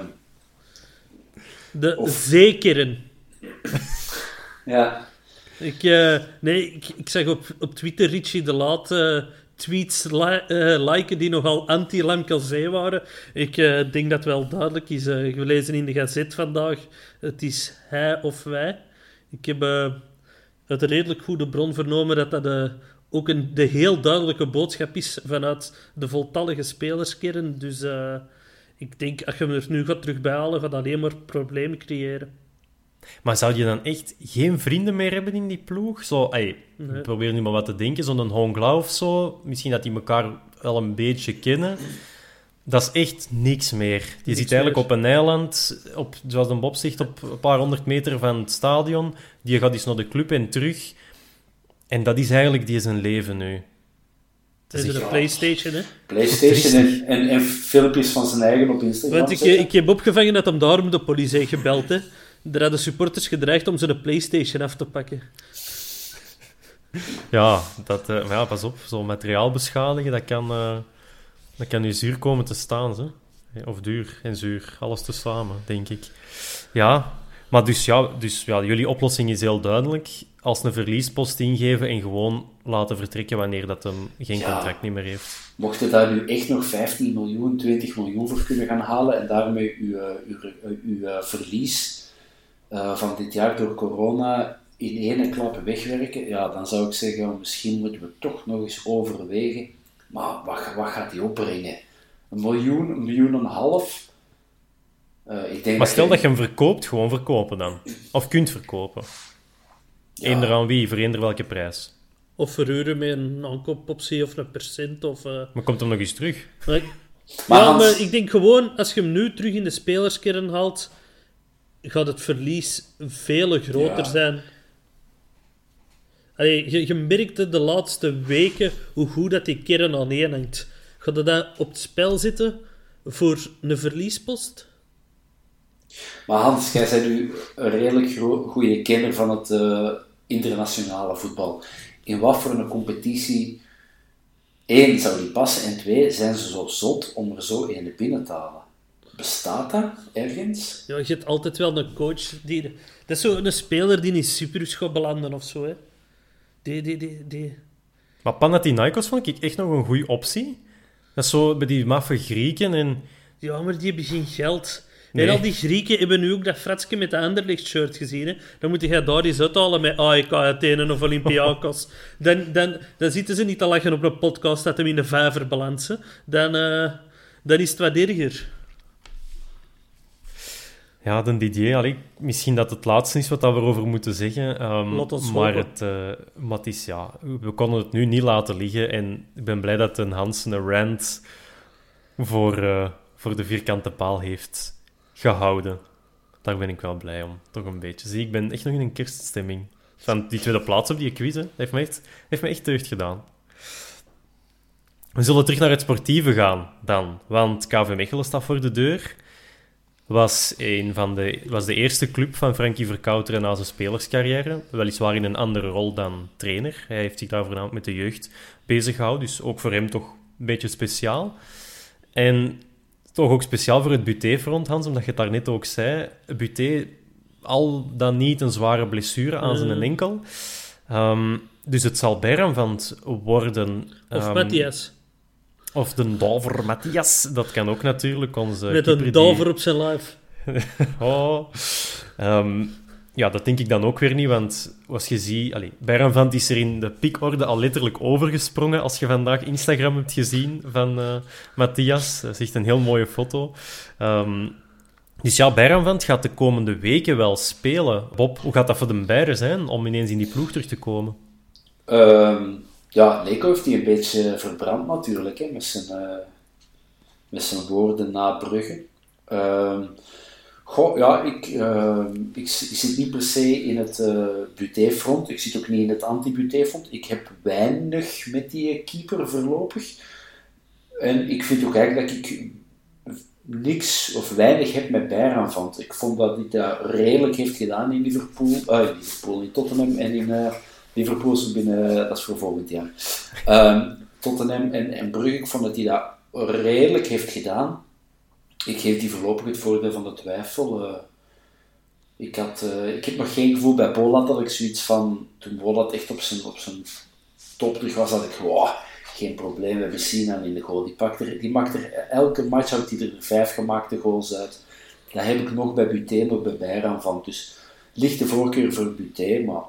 De Of- zekeren. ja. Ik, eh, nee, ik, ik zag op, op Twitter Richie de Laat eh, tweets li liken die nogal anti-Lamkelzee waren. Ik denk dat wel duidelijk is. gelezen in de gazet vandaag. Het is hij of wij. Ik heb eh, uit een redelijk goede bron vernomen dat dat eh, ook een, de heel duidelijke boodschap is vanuit de voltallige spelerskern. Dus eh, ik denk, als je hem er nu gaat terugbijhalen, gaat dat alleen maar problemen creëren. maar zou je dan echt geen vrienden meer hebben in die ploeg? Zo, probeer nu maar wat te denken. Zo'n Honglau of zo. Misschien dat die elkaar wel een beetje kennen. Dat is echt niks meer. Je Niks zit eigenlijk meer. op een eiland, op, zoals een Bob zegt, op een paar honderd meter van het stadion. Die gaat eens naar de club en terug. En dat is eigenlijk die zijn leven nu. Dat is de PlayStation, hè? PlayStation en, en, en filmpjes van zijn eigen op Instagram. Want ik, ik heb opgevangen dat hem daarom de politie heeft gebeld. Hè. Er hadden supporters gedreigd om ze de PlayStation af te pakken. Ja, dat, eh, maar ja, pas op. Zo materiaal beschadigen, dat kan, eh, dat kan u zuur komen te staan. Hè? Of duur en zuur. Alles tezamen, denk ik. Ja, maar dus ja, dus, ja, jullie oplossing is heel duidelijk. Als een verliespost ingeven en gewoon laten vertrekken wanneer dat hem geen Ja. contract niet meer heeft. Mocht je daar nu echt nog 15 miljoen, 20 miljoen voor kunnen gaan halen en daarmee uw, eh, uw, uw, uw, eh, verlies eh, van dit jaar door corona in ene klap wegwerken, ja, dan zou ik zeggen, misschien moeten we toch nog eens overwegen. Maar wat, wat gaat die opbrengen? Een miljoen, een miljoen en een half? Eh, ik denk Maar stel je- dat je hem verkoopt, gewoon verkopen dan. Of kunt verkopen. Ja. Eender aan wie, voor eender welke prijs. Of verhuren met een aankoopoptie of een percent. Of, eh, Maar komt hem nog eens terug? maar- Maar ja, Hans- maar ik denk gewoon, als je hem nu terug in de spelerskern haalt, gaat het verlies veel groter Ja. zijn. Allee, je, je merkte de laatste weken hoe goed dat die kern aan één hangt. Gaat dat op het spel zitten voor een verliespost? Maar Hans, jij bent nu een redelijk goede kenner van het eh, internationale voetbal. In wat voor een competitie, één, zou die passen, en twee, zijn ze zo zot om er zo een binnen te halen? Bestaat dat ergens? Ja, je hebt altijd wel een coach die... Dat is zo een speler die niet super gaat belanden of zo, hè. Die, die, die, die... Maar Panathinaikos vond ik echt nog een goede optie. Dat is zo bij die maffe Grieken en... Ja, maar die hebben geen geld. Nee. En al die Grieken hebben nu ook dat Fratske met de Anderlecht-shirt gezien. Hè. Dan moet je daar eens uithalen met AEK Athene of Olympiakos. dan, dan, dan zitten ze niet te lachen op een podcast dat hem in de vijver balansen. Dan, eh, dan is het wat erger. Ja, de Didier, allee, misschien dat het laatste is wat we erover moeten zeggen. ehm, maar, het, maar het is, ja, we konden het nu niet laten liggen. En ik ben blij dat een Hans een rant voor, eh, voor de vierkante paal heeft gehouden. Daar ben ik wel blij om, toch een beetje. Zie, ik ben echt nog in een kerststemming. Van die tweede plaats op die quiz, hè, heeft me echt, heeft me echt deugd gedaan. We zullen terug naar het sportieve gaan dan. Want KV Mechelen staat voor de deur. Was, een van de, was de eerste club van Frankie Verkouteren na zijn spelerscarrière. Weliswaar in een andere rol dan trainer. Hij heeft zich daar voornamelijk met de jeugd bezig gehouden. Dus ook voor hem toch een beetje speciaal. En toch ook speciaal voor het Buté-front, Hans, omdat je het daar net ook zei. Buté, al dan niet een zware blessure aan zijn enkel. Ehm, dus het zal Berramvand worden. Of ehm, Matthias. Of de Dover Matthias. Dat kan ook natuurlijk. Onze Met een die- dover op zijn live. Oh. Ehm, ja, dat denk ik dan ook weer niet, want als je ziet... Bayram is er in de piekorde al letterlijk overgesprongen, als je vandaag Instagram hebt gezien van uh, Matthias. Dat is echt een heel mooie foto. Um, dus ja, Bayram gaat de komende weken wel spelen. Bob, hoe gaat dat voor de Beieren zijn om ineens in die ploeg terug te komen? Um, ja, Leko heeft hij een beetje verbrand natuurlijk, hè, met, zijn, uh, met zijn woorden na Brugge. Uh, goh, ja, ik, uh, ik, zit niet per se in het uh. Ik zit ook niet in het anti-butéfront. Ik heb weinig met die keeper voorlopig. En ik vind ook eigenlijk dat ik niks of weinig heb met Bayern Ik vond dat hij dat redelijk heeft gedaan in Liverpool, uh, in, Liverpool in Tottenham en in uh, Liverpool binnen, dat is voor volgend jaar. Um, Tottenham en, en Brugge, ik vond dat hij dat redelijk heeft gedaan. Ik geef die voorlopig het voordeel van de twijfel. Uh, ik, had, ik heb nog geen gevoel bij Bolat dat ik zoiets van, toen Bolat echt op zijn, op zijn top terug was, dat ik geen probleem. We hebben Sinan in de goal. Die, pakt er, die maakt er, elke match houdt hij er vijf gemaakte goals uit. Dat heb ik nog bij Buté, nog bij van. Dus lichte voorkeur voor Buté, maar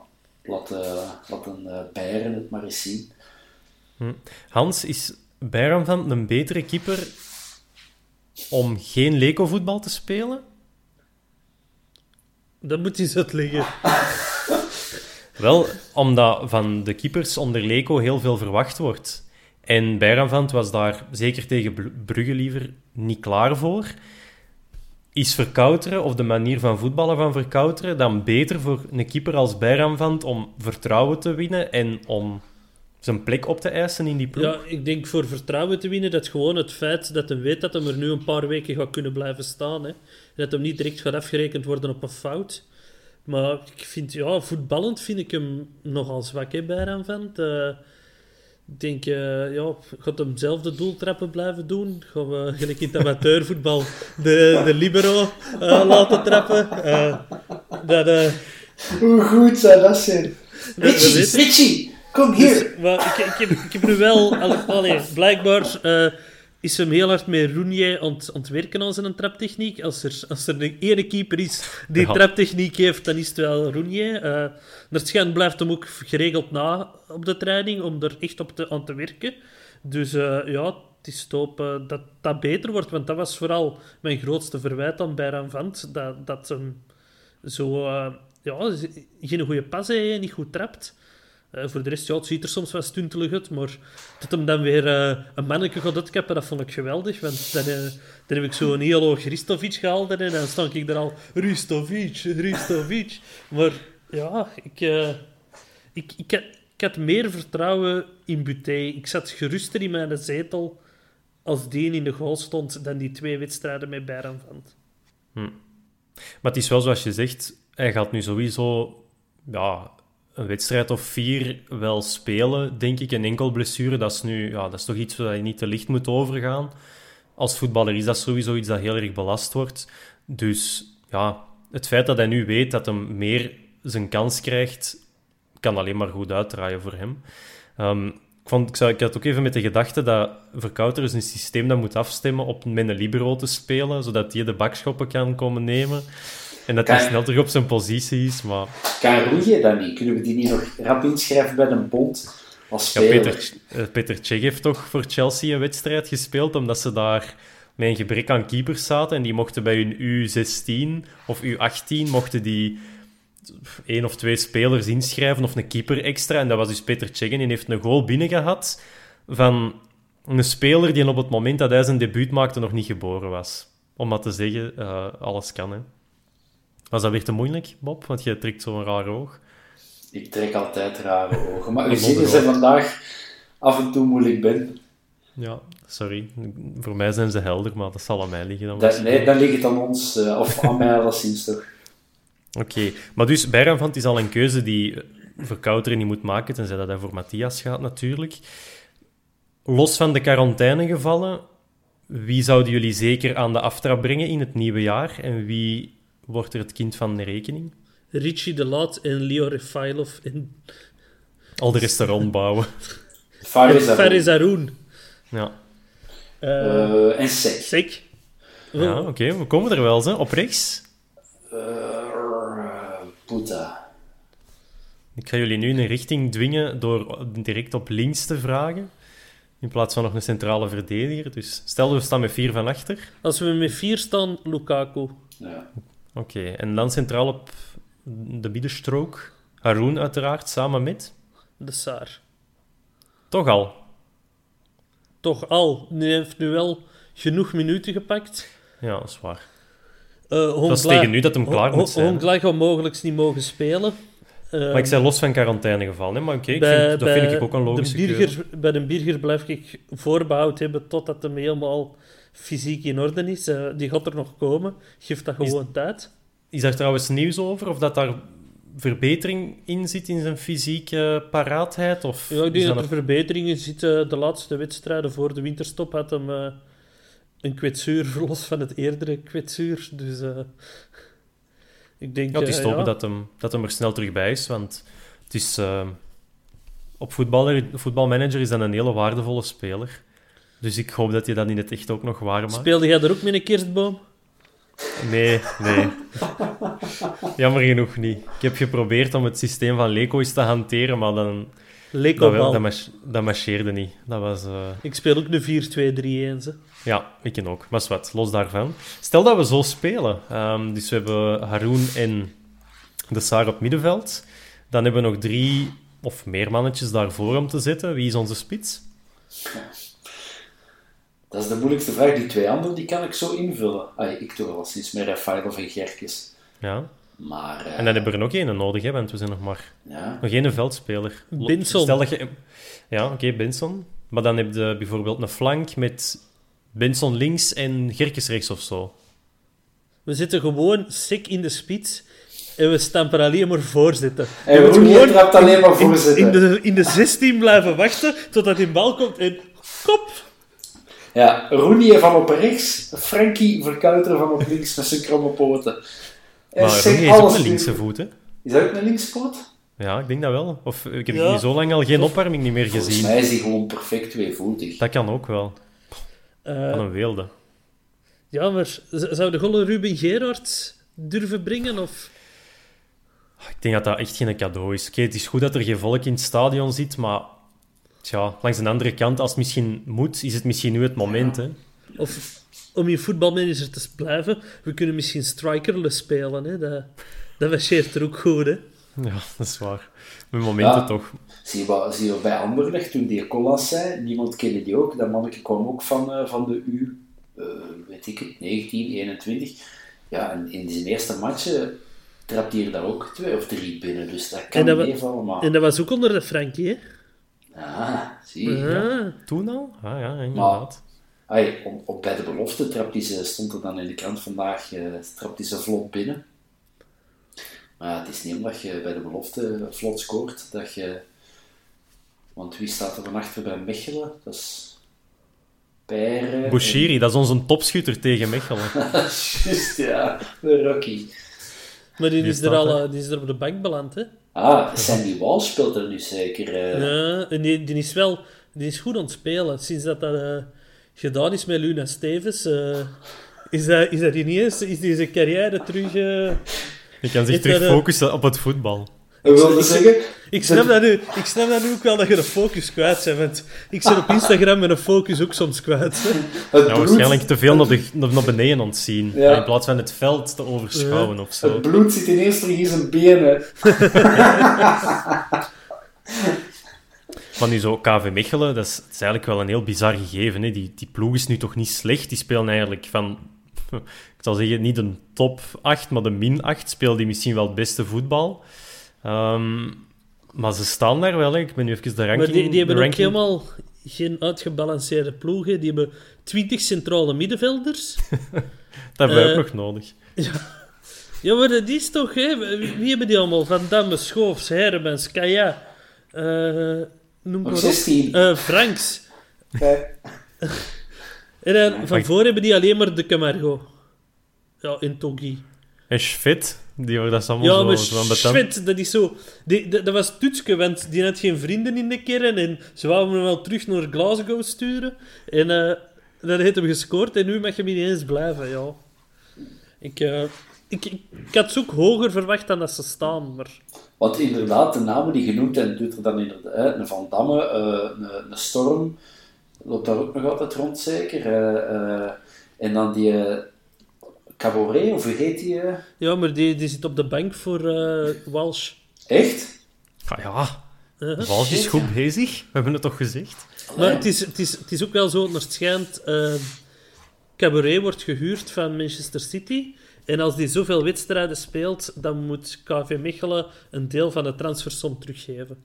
laat, uh, laat een uh, Bayern het maar eens zien. Hm. Hans, is Bayern van een betere keeper om geen Leko-voetbal te spelen? Dat moet hij liggen. Wel, omdat van de keepers onder Leko heel veel verwacht wordt. En Bijranvant was daar zeker tegen Brugge liever niet klaar voor. Is verkouteren, of de manier van voetballen van verkouteren, dan beter voor een keeper als Bijranvant om vertrouwen te winnen en om zijn plek op te eisen in die ploeg? Ja, ik denk voor vertrouwen te winnen dat gewoon het feit dat hij weet dat hij er nu een paar weken gaat kunnen blijven staan. Hè. Dat hem niet direct gaat afgerekend worden op een fout. Maar ik vind, ja, voetballend vind ik hem nogal zwak, hè, Bijranvant. Uh, ik denk, uh, ja, gaat hem zelf de doeltrappen blijven doen? Gaan we, gelijk in het amateurvoetbal, de, de libero uh, laten trappen? Uh, dat, Hoe goed zou dat zijn? Richie, Richie, kom hier! Dus, maar, ik, ik, heb, ik heb nu wel, allee, blijkbaar is hem heel hard met Roenier aan, aan het werken aan zijn traptechniek. Als er, als er een ene keeper is die ja. traptechniek heeft, dan is het wel Roenier. Uh, naar blijft hem ook geregeld na op de training om er echt op te, aan te werken. Dus uh, ja, het is te hopen dat dat beter wordt. Want dat was vooral mijn grootste verwijt aan Bayram Vant. Dat, dat hem zo... Uh, ja, geen goede pas heeft, niet goed trapt. Uh, voor de rest, ja, het ziet er soms wel stuntelig uit, maar dat hem dan weer uh, een manneke gaat uitkappen, dat vond ik geweldig. Want dan, uh, dan heb ik zo een heel hoog Ristovic gehaald en dan stond ik er al, Ristovic, Ristovic. Maar ja, ik, ik, ik, had, ik had meer vertrouwen in Buté. Ik zat geruster in mijn zetel als die in de goal stond dan die twee wedstrijden met Bayern van. Hm. Maar het is wel zoals je zegt, hij gaat nu sowieso ja, een wedstrijd of vier wel spelen, denk ik. Een enkel blessure, dat is nu ja, dat is toch iets waar je niet te licht moet overgaan. Als voetballer is dat sowieso iets dat heel erg belast wordt. Dus ja, het feit dat hij nu weet dat hij meer zijn kans krijgt, kan alleen maar goed uitdraaien voor hem. Um, ik, vond, zou, ik had ook even met de gedachte dat Verkouter is een systeem dat moet afstemmen op met een libero te spelen, zodat hij de bakschoppen kan komen nemen. En dat hij snel terug op zijn positie is, maar... Kan je dat niet? Kunnen we die niet nog rap inschrijven bij een bond als speler? Ja, Peter, uh, Peter Cech heeft toch voor Chelsea een wedstrijd gespeeld, omdat ze daar met een gebrek aan keepers zaten en die mochten bij hun U16 of U18 mochten die één of twee spelers inschrijven of een keeper extra. En dat was dus Peter Cech en die heeft een goal binnen gehad van een speler die op het moment dat hij zijn debuut maakte nog niet geboren was. Om maar te zeggen, uh, alles kan, hè. Was dat weer te moeilijk, Bob? Want je trekt zo'n raar oog. Ik trek altijd rare ogen. Maar u ziet dat ze vandaag af en toe moeilijk ben. Ja, sorry. Voor mij zijn ze helder, maar dat zal aan mij liggen. Dan dat, nee, dan ligt het aan ons. Uh, of aan mij alleszins toch. Oké. Maar dus, Bijranvant is al een keuze die Verkouteren niet moet maken, tenzij dat hij voor Matthias gaat natuurlijk. Los van de quarantainegevallen, wie zouden jullie zeker aan de aftrap brengen in het nieuwe jaar? En wie wordt er het kind van de rekening? Richie de Laat en Leo Refailov in... Al de restaurant bouwen. Faris Aroen. Ja. Uh, en Sek. Sek. Ja, oké. Okay. We komen er wel, hè. Op rechts? Uh, Puta. Ik ga jullie nu in een richting dwingen door direct op links te vragen. In plaats van nog een centrale verdediger. Dus stel we staan met vier van achter. Als we met vier staan, Lukaku. Ja. Oké, en dan centraal op de middenstrook. Haroon uiteraard, samen met... De Saar. Toch al. Toch al. Die heeft nu wel genoeg minuten gepakt. Ja, dat is waar. Uh, Dat is tegen nu dat hem klaar moet zijn. Honglaag gaat mogelijk niet mogen spelen. Uh, Maar ik zei los van quarantainegeval, hè? maar oké, dat vind ik ook een logische de. Birger, Bij de Birger blijf ik voorbehoud hebben totdat hem helemaal fysiek in orde is. Eh, die gaat er nog komen. Geef dat Is- gewoon tijd. Is daar trouwens nieuws over? Of dat daar verbetering in zit in zijn fysieke paraatheid? Of Ja, ik denk dat er verbeteringen zitten. De laatste wedstrijden voor de winterstop had hem eh, een kwetsuur, los van het eerdere kwetsuur. Dus eh, ik denk... Ja, het is eh, te hopen ja. dat, hem, dat hem er snel terug bij is, want het is... eh, op voetballer, voetbalmanager is dat een hele waardevolle speler. Dus ik hoop dat je dat in het echt ook nog waar maakt. Speelde jij er ook met een kerstboom? Nee, nee. Jammer genoeg niet. Ik heb geprobeerd om het systeem van Leco eens te hanteren, maar dan, dat, Lego dat, mach- dat marcheerde niet. Dat was... eh, Ik speel ook de 4-2-3-1. ze. Ja, ik ken ook. Maar wat, los daarvan. Stel dat we zo spelen. Ehm, dus we hebben Haroon en de Saar op middenveld. Dan hebben we nog drie of meer mannetjes daarvoor om te zetten. Wie is onze spits? Dat is de moeilijkste vraag. Die twee anderen die kan ik zo invullen. Ay, ik doe al sinds met Rafael of Gerkes. Ja. Maar eh, En dan hebben we er nog één nodig, hè, want we zijn nog maar... ja, Nog één veldspeler. Benson. Stel dat je... Ja, oké, Benson. Maar dan heb je bijvoorbeeld een flank met Benson links en Gerkes rechts of zo. We zitten gewoon sick in de spits en we stampen alleen maar voorzitten. En Rooney gewoon trapt alleen maar in- voorzitten. In, de, in de 16 blijven wachten totdat die bal komt en kop. Ja, Rooney van op rechts, Frankie Verkuiter van op links met zijn kromme poten. En Maar zeg Rooney heeft ook een linkse voet, hè? Is dat ook een linkspoot? Ja, ik denk dat wel. Of ik heb Ja. hier zo lang al geen opwarming niet meer Volgens gezien. mij is hij gewoon perfect tweevoetig. Dat kan ook wel. Eh, Van een weelde. ja, maar zou de golle Ruben Gerards durven brengen? Of... Ik denk dat dat echt geen cadeau is. Oké, het is goed dat er geen volk in het stadion zit, maar tja, langs de andere kant, als het misschien moet, is het misschien nu het moment. Hè? Of om in voetbalmanager te blijven, we kunnen misschien strikerless spelen. Hè? Dat, dat marcheert er ook goed. Hè? Ja, dat is waar. Met momenten Ja. toch. Zie je, wat- zie je bij Anderlecht, toen die Collas zei, niemand kende die ook. Dat manneke kwam ook van, eh, van de U, eh, weet ik het, 19, 21. Ja, en in zijn eerste matchen trapt hij er daar ook twee of drie binnen. Dus dat kan En dat meevallen, maar... En dat was ook onder de Frankie. Hè? Ah, zie je. Ah. Toen al? Ah ja, inderdaad. Ay, op, op bij de belofte trapt hij ze, stond er dan in de krant vandaag, eh trapt hij ze vlot binnen. Maar ja, het is niet omdat je bij de belofte vlot scoort, dat je... Want wie staat er van achter bij Mechelen? Dat is... Bouchiri, dat is onze topschutter tegen Mechelen. Juist, ja. De Rocky. Maar die Die is, er staat al, er. eh, die is er op de bank beland. Hè? Ah, Sandy Wall speelt er nu zeker. eh. Ja, en die, die is wel die is goed aan het spelen. Sinds dat dat eh, gedaan is met Luna Stevens, eh, is, dat, is dat ineens is zijn carrière terug... eh, Je kan zich terug focussen op het voetbal. Wilde zeggen... Ik snap, dat nu, ik snap dat nu ook wel dat je de focus kwijt bent. Want ik zit op Instagram met een focus ook soms kwijt. Het Ja, waarschijnlijk te veel naar, de, naar beneden ontzien. Ja. In plaats van het veld te overschouwen of zo. het bloed zit ineens terug in zijn benen. Maar nu zo, KV Mechelen, dat is, dat is eigenlijk wel een heel bizar gegeven. Hè. Die, die ploeg is nu toch niet slecht. Die spelen eigenlijk van, ik zal zeggen, niet een top 8, maar de min 8 speelt die misschien wel het beste voetbal. Ehm, maar ze staan daar wel. Hè. Ik ben nu even de ranking... Maar die, die hebben ook helemaal geen uitgebalanceerde ploegen. Die hebben 20 centrale middenvelders. Dat hebben wij ook eh, nog nodig. Ja, maar dat is toch, hè? Wie, wie hebben die allemaal? Van Damme, Schoofs, Hermens, Kaya, eh noem maar Nog op. 16. Eh, Franks. En dan van voor hebben die alleen maar de Camargo. Ja, in Togi. En Schfit, die dat is allemaal Ja, zo... maar zo shit, dat is zo... Die, dat, dat was Tutske, want die had geen vrienden in de kern en ze wouden hem wel terug naar Glasgow sturen. En eh dat heeft hem gescoord en nu mag hem ineens blijven, ja. Ik, eh, Ik, ik, ik had ze ook hoger verwacht dan dat ze staan, maar... Want inderdaad, de namen die genoemd zijn, doet er dan inderdaad hè, een Van Damme, eh, een, een Storm, loopt daar ook nog altijd rond zeker. eh, eh, en dan die uh, Cabaret, of hoe heet die? eh? Ja, maar die, die zit op de bank voor eh, Walsh. Echt? Ah, ja, Uh-huh. Wals is goed bezig. We hebben het toch gezegd? Maar het is, het, is, het is ook wel zo, naar het schijnt... eh, Cabaret wordt gehuurd van Manchester City. En als die zoveel wedstrijden speelt, dan moet KV Mechelen een deel van de transfersom teruggeven.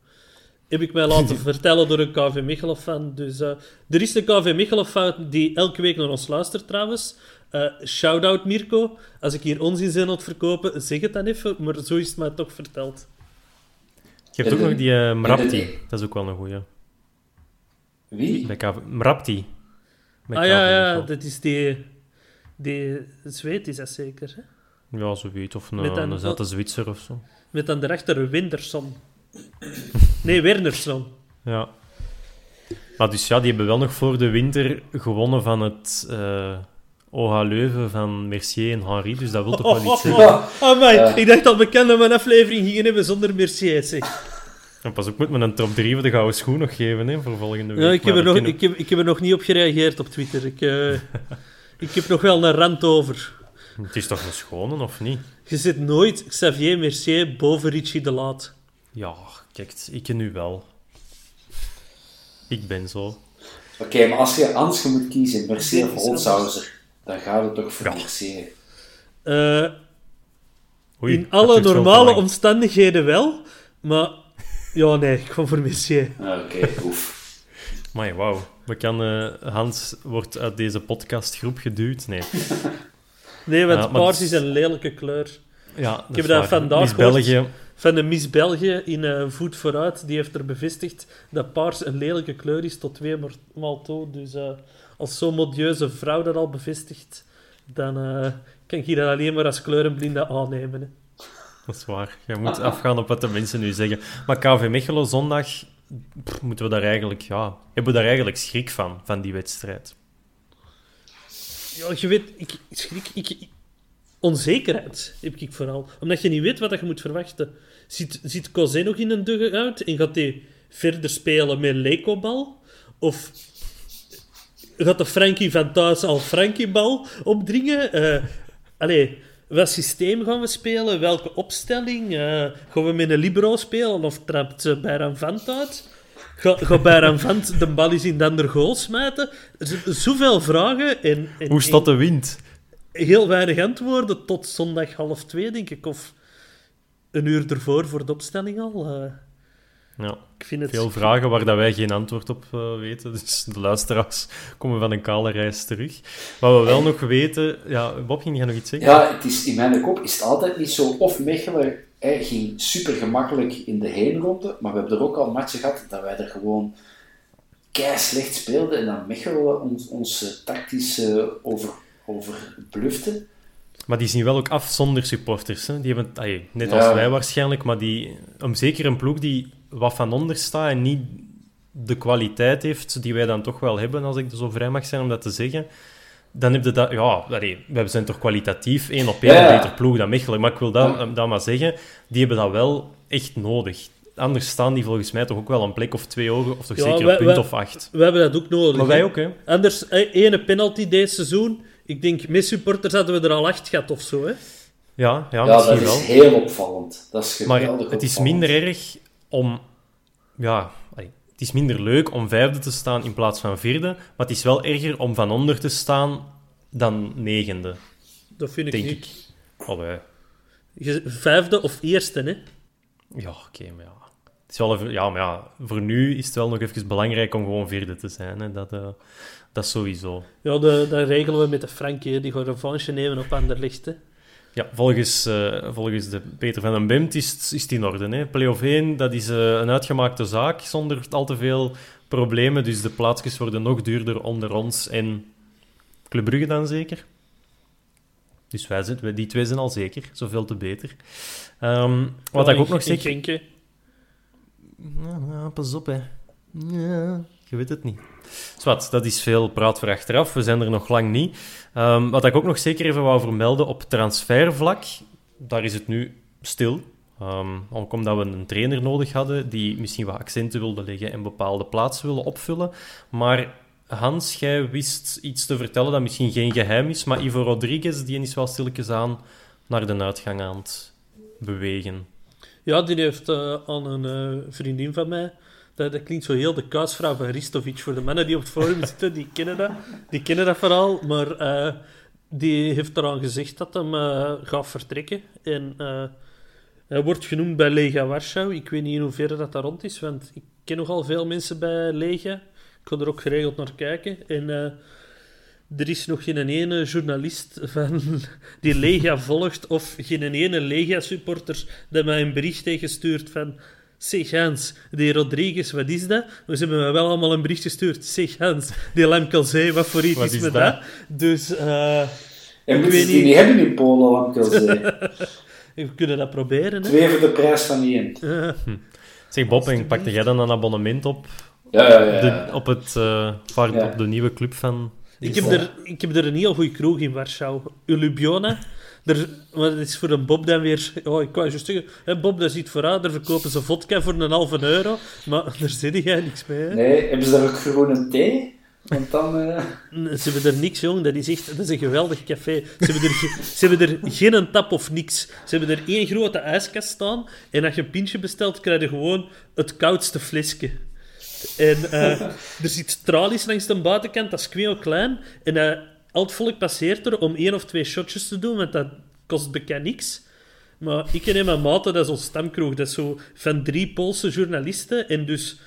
Heb ik mij laten vertellen door een KV Mechelen-fan. Dus, eh, er is een KV Mechelen-fan die elke week naar ons luistert trouwens. Eh Shout-out Mirko. Als ik hier onzin zijn aan het verkopen, zeg het dan even. Maar zo is het mij toch verteld. Je hebt ook nog die en Mrapti. Dat is ook wel een goeie. Wie? Bij KV... Mrapti. Bij ah KV ja, ja, dat is die... Die Zweed is dat zeker, hè? Ja, zo weet. Of een, Met een- een zette Zwitser of zo. Met aan daarachter Winderson. Nee, Wernersson. Ja. Maar dus ja, die hebben wel nog voor de winter gewonnen van het eh OH Leuven van Mercier en Henri. Dus dat wil toch wel iets zeggen. Oh, man, ik dacht dat we bekend dat we een aflevering gingen hebben zonder Mercier, zeg. En pas op, moet me een top 3 voor de gouden schoen nog geven hè, voor volgende week. Ja, ik, heb er nog, kunnen- ik, heb, ik heb er nog niet op gereageerd op Twitter. Ik, eh, ik heb nog wel een rand over. Het is toch een schone, of niet? Je zit nooit Xavier Mercier boven Richie de Laat. Ja, kijk, ik ken nu wel. Ik ben zo. Oké, maar als je Ans je moet kiezen, Mercier of Holzhauser, dan gaat het toch voor Ja. Mercier. Eh, Oei, in alle normale omstandigheden wel, maar ja, nee, ik ga voor Mercier. Ah, Oké, oef. Maar wauw. We kan, eh, Hans wordt uit deze podcastgroep geduwd. Nee. Nee, want paars is een lelijke kleur. Ja, dat heb is dat vandaag gehoord. België. Van de Miss België in eh Voet Vooruit, die heeft er bevestigd dat paars een lelijke kleur is tot twee maal toe. Dus eh, als zo'n modieuze vrouw dat al bevestigt, dan eh, kan ik dat alleen maar als kleurenblinde aannemen. Hè. Dat is waar. Je moet afgaan op wat de mensen nu zeggen. Maar KV Mechelen zondag, pff, moeten we daar eigenlijk, ja, hebben we daar eigenlijk schrik van, van die wedstrijd? Ja, je weet, ik ik schrik... Ik, ik- onzekerheid heb ik vooral. Omdat je niet weet wat je moet verwachten. Zit, zit Cosé nog in een dugout en gaat hij verder spelen met Lekobal? Of gaat de Frankie van thuis al Frankie-bal opdringen? Eh allee, welk systeem gaan we spelen? Welke opstelling? Eh, gaan we met een libero spelen of trapt uh, Bayram Vant uit? Ga- Gaat Bayram Vant de bal eens in de andere goal smijten? Er zijn zoveel vragen en, en, Hoe staat de wind? Heel weinig antwoorden tot zondag half twee, denk ik. Of een uur ervoor voor de opstelling al. Eh, Ja, ik vind het... veel vragen waar dat wij geen antwoord op eh, weten. Dus de luisteraars komen van een kale reis terug. Wat we wel nog weten... Ja, Bob, ging jij nog iets zeggen? Ja, het is, in mijn kop is het altijd niet zo. Of Mechelen hè, ging super gemakkelijk in de heenronde, maar we hebben er ook al matchen gehad dat wij er gewoon kei slecht speelden en dan Mechelen ons, ons eh, tactisch over, over blufte. Maar die zien wel ook af zonder supporters. Hè? Die hebben, allee, net Ja. als wij waarschijnlijk, maar die, om zeker een ploeg die wat van onder staat en niet de kwaliteit heeft die wij dan toch wel hebben, als ik zo vrij mag zijn om dat te zeggen, dan heb je dat... Ja, allee, we zijn toch kwalitatief één op één Ja, een beter ploeg dan Mechelen. Maar ik wil dat, Ja. dat maar zeggen, die hebben dat wel echt nodig. Anders staan die volgens mij toch ook wel een plek of twee ogen, of toch Ja, zeker wij- een punt wij- of acht. We hebben dat ook nodig. Maar wij ook, hè. Anders, ene penalty deze seizoen. Ik denk, met supporters hadden we er al acht gehad of zo. Hè? Ja, ja, Ja, misschien dat wel. is heel opvallend. Dat is Maar het is minder erg om... Ja, het is minder leuk om vijfde te staan in plaats van vierde. Maar het is wel erger om van onder te staan dan negende, Dat vind ik denk niet. ik. Allee, Je- Vijfde of eerste, hè? ja, oké, maar ja. Het is wel ja, maar ja, voor nu is het wel nog even belangrijk om gewoon vierde te zijn. Hè. Dat, eh, dat sowieso. Ja, de, dat regelen we met de Frankie. Die gaat revanche nemen op Anderlecht. Hè? Ja, volgens, eh, volgens de Peter van den Bemt is, het- is het in orde. Hè. Play-off 1, dat is eh, een uitgemaakte zaak zonder al te veel problemen. Dus de plaatsjes worden nog duurder onder ons en Club Brugge dan zeker. Dus wij zijn, die twee zijn al zeker, zoveel te beter. Ehm, wat Ja, ik ook nog zeg... Genk. Ja, ja, pas op, hè. Ja, Je weet het niet. Zwat, dat is veel praat voor achteraf. We zijn er nog lang niet. Ehm, wat ik ook nog zeker even wou vermelden op transfervlak, daar is het nu stil. Um, ook omdat we een trainer nodig hadden die misschien wat accenten wilde leggen en bepaalde plaatsen wilde opvullen. Maar Hans, jij wist iets te vertellen dat misschien geen geheim is, maar Ivo Rodriguez die is wel stilletjes aan naar de uitgang aan het bewegen. Ja, die heeft uh, aan een uh, vriendin van mij. Dat, dat, klinkt zo heel de kuisvrouw van Ristovic. Voor de mannen die op het forum zitten, die kennen dat. Die kennen dat vooral. Maar uh, die heeft eraan gezegd dat hem gaat vertrekken. En hij wordt genoemd bij Lega Warschau. Ik weet niet in hoeverre dat daar rond is, want ik ken nogal veel mensen bij Lega. Ik ga er ook geregeld naar kijken. En er is nog geen ene journalist van, die Lega volgt of geen ene Lega-supporter die mij een bericht heeft gestuurd van zeg Hans, die Rodriguez, wat is dat? We hebben me wel allemaal een bericht gestuurd. Zeg Hans, die Lamkelzee, wat voor iets Wat is is met dat? dat? Dus, eh En ik moeten weet ze die niet. niet hebben in Polen, Lamkelzee. We kunnen dat proberen, hè? Twee voor de prijs van die één. Zeg Bob, en pakte jij dan een abonnement op, Ja, ja, ja. de, op, het, eh, Ja. op de nieuwe club van... Ik heb, er, ik heb er een heel goede kroeg in Warschau. Ulubiona. Er, maar dat is voor een Bob dan weer... Oh, ik wou juist zeggen... Hè, Bob, dat ziet vooruit. Daar verkopen ze vodka voor een halve euro. Maar daar zit jij niks mee, hè? Nee, hebben ze daar ook groene thee? Want dan... eh, Ze hebben er niks, jong. Dat is echt... Dat is een geweldig café. Ze hebben er, ze hebben er geen tap of niks. Ze hebben er één grote ijskast staan. En als je een pintje bestelt, krijg je gewoon het koudste flesje. En eh, er zit tralies langs de buitenkant, dat is heel klein. En eh, al het volk passeert er om één of twee shotjes te doen, want dat kost bekend niks. Maar ik en mijn maten, dat is ons stamkroeg. Dat is zo van drie Poolse journalisten. En dus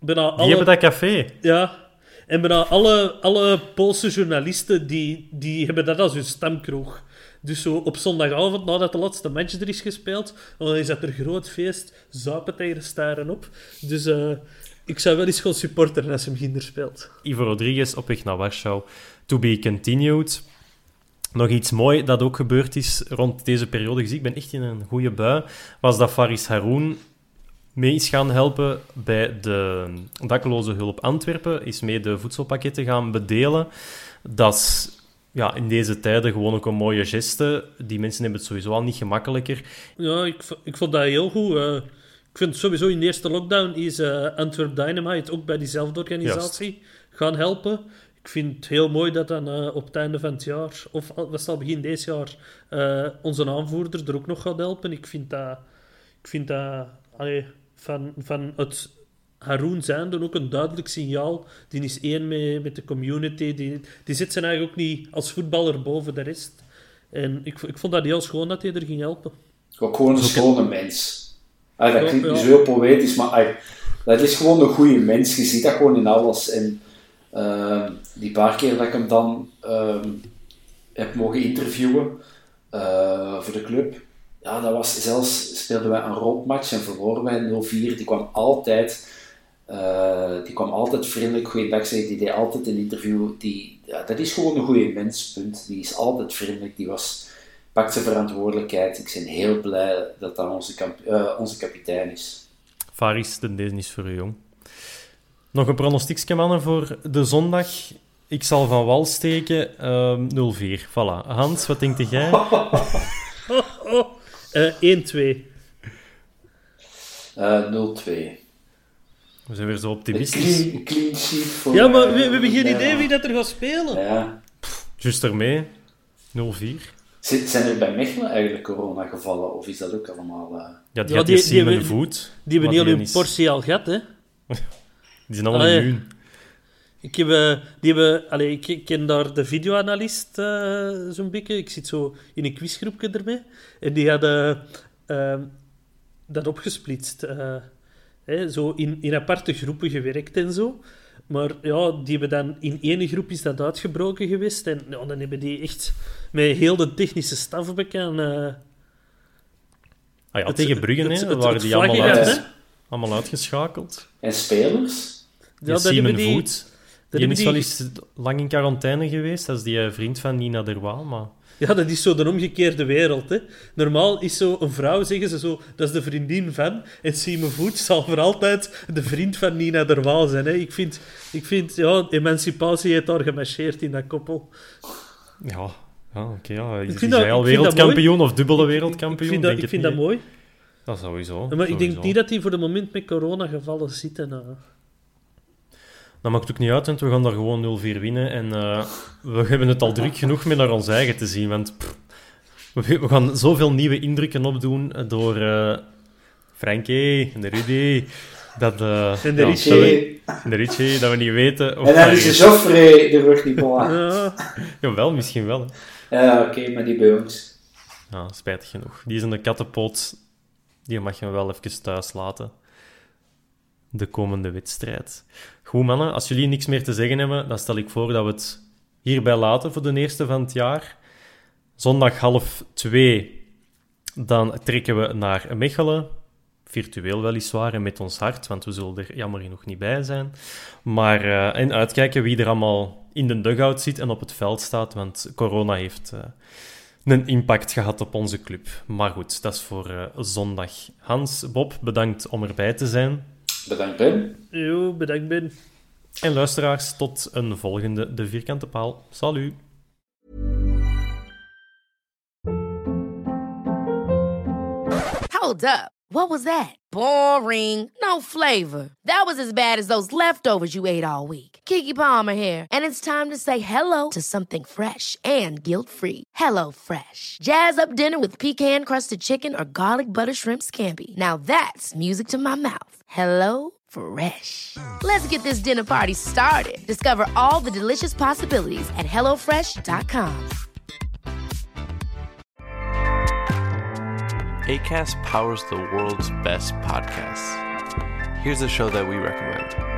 bijna alle... Die hebben dat café. Ja. En bijna alle, alle Poolse journalisten die, die hebben dat als hun stamkroeg. Dus zo op zondagavond, nadat de laatste match er is gespeeld, dan is dat er groot feest, zuipen tegen de staren op. Dus eh, ik zou wel eens gaan supporteren als hem ginder speelt. Ivo Rodriguez op weg naar Warschau. To be continued. Nog iets mooi dat ook gebeurd is rond deze periode. gezien. Ik ben echt in een goede bui. Was dat Faris Haroun mee is gaan helpen bij de dakloze hulp Antwerpen. Is mee de voedselpakketten gaan bedelen. Dat is ja, in deze tijden gewoon ook een mooie geste. Die mensen hebben het sowieso al niet gemakkelijker. Ja, ik, ik vond dat heel goed. eh. ik vind sowieso in de eerste lockdown is eh, Antwerp Dynamite ook bij diezelfde organisatie gaan helpen. Ik vind het heel mooi dat dan eh, op het einde van het jaar, of was al begin deze jaar, eh, onze aanvoerder er ook nog gaat helpen. Ik vind dat, ik vind dat allee, van, van het Haroon zijn dan ook een duidelijk signaal. Die is één met, met de community. Die, die zit zijn eigenlijk ook niet als voetballer boven de rest. En ik, ik vond dat heel schoon dat hij er ging helpen. Ook gewoon een schone mens. Ah, dat klinkt ja. zo heel poëtisch, maar ah, dat is gewoon een goede mens. Je ziet dat gewoon in alles. En ehm, die paar keer dat ik hem dan ehm, heb mogen interviewen eh, voor de club, ja, dat was zelfs speelden wij een rotmatch en verloren wij 0-4. Die kwam altijd, eh, die kwam altijd vriendelijk, goeiedag zeggen. Die deed altijd een interview. Die, ja, dat is gewoon een goede mens, punt. Die is altijd vriendelijk. Die was pakt zijn verantwoordelijkheid. Ik ben heel blij dat dat onze, eh, onze kapitein is. Faris, de deze is voor u, jong. Nog een pronostiekje, mannen, voor de zondag. Ik zal van wal steken. ehm 0-4. Voilà. Hans, wat denkt jij? Eh 1-2. Eh 0-2. We zijn weer zo optimistisch. clean, clean sheet voor... Ja, maar eh, we, we hebben geen ja. idee wie dat er gaat spelen. Ja. Juist ermee. 0-4. Zit- Zijn er bij Mechelen eigenlijk coronagevallen? Of is dat ook allemaal... eh, Ja, die Ja, had die- die, die voet. Die hebben heel hun portie al gehad, hè. Die zijn allemaal Allee. immuun. Ik, heb, eh, die hebben, allee, ik, ken daar de videoanalist eh, zo'n beetje. Ik zit zo in een quizgroepje ermee. En die hadden ehm, dat opgesplitst. eh, hè, zo in, in aparte groepen gewerkt en zo. Maar ja, die hebben dan in één groep is dat uitgebroken geweest. En ja, dan hebben die echt met heel de technische staf bekend. eh, Ah ja, Het- tegen Bruggen het- hè, het- waren het die allemaal, hè? allemaal uitgeschakeld. En spelers? Ja, Die dat Simon die, Voet. dat Die is wel eens lang in quarantaine geweest. Dat is die eh, vriend van Nina Derwaal. Maar Ja, dat is zo de omgekeerde wereld. Hè. Normaal is zo een vrouw, zeggen ze zo, dat is de vriendin van. En Simon Voet zal voor altijd de vriend van Nina Derwaal zijn. Hè. Ik vind, ik vind ja, emancipatie heeft daar gemarcheerd in dat koppel. Ja, ja oké. ja. Is, vind dat- hij al wereldkampioen of dubbele wereldkampioen? Ik vind dat, Denk ik het vind dat mooi. Dat sowieso. Maar ik denk sowieso. niet dat hij voor de moment met corona gevallen zitten. nou. Dat maakt ook niet uit, want we gaan daar gewoon 0-4 winnen. En eh, we hebben het al druk genoeg met naar ons eigen te zien. Want pff, we, gaan zoveel nieuwe indrukken opdoen door eh Frankie en de Rudy. Dat, eh, En de ja, Richie. dat we- de Richie, dat we niet weten. Of En dan is de Joffrey de rug niet. Ja. Jawel, misschien wel. Hè. Ja, oké, maar die bij ons. Ja, spijtig genoeg. Die is in de kattenpoot. Die mag je wel even thuis laten. De komende wedstrijd. Goed, mannen. Als jullie niks meer te zeggen hebben, dan stel ik voor dat we het hierbij laten voor de eerste van het jaar. Zondag half twee, dan trekken we naar Mechelen. Virtueel weliswaar en met ons hart, want we zullen er jammer genoeg niet bij zijn. Maar, eh, en uitkijken wie er allemaal in de dugout zit en op het veld staat, want corona heeft... eh, een impact gehad op onze club. Maar goed, dat is voor eh, zondag. Hans, Bob, bedankt om erbij te zijn. Bedankt, Ben. Jo, bedankt Ben. En luisteraars, tot een volgende De Vierkante Paal. Salut! Hold up. What was that? Boring. No flavor. That was as bad as those leftovers you ate all week. Kiki Palmer here, and it's time to say hello to something fresh and guilt-free. Hello Fresh. Jazz up dinner with pecan-crusted chicken or garlic butter shrimp scampi. Now that's music to my mouth. Hello Fresh. Let's get this dinner party started. Discover all the delicious possibilities at hellofresh.com. ACAST powers the world's best podcasts. Here's a show that we recommend.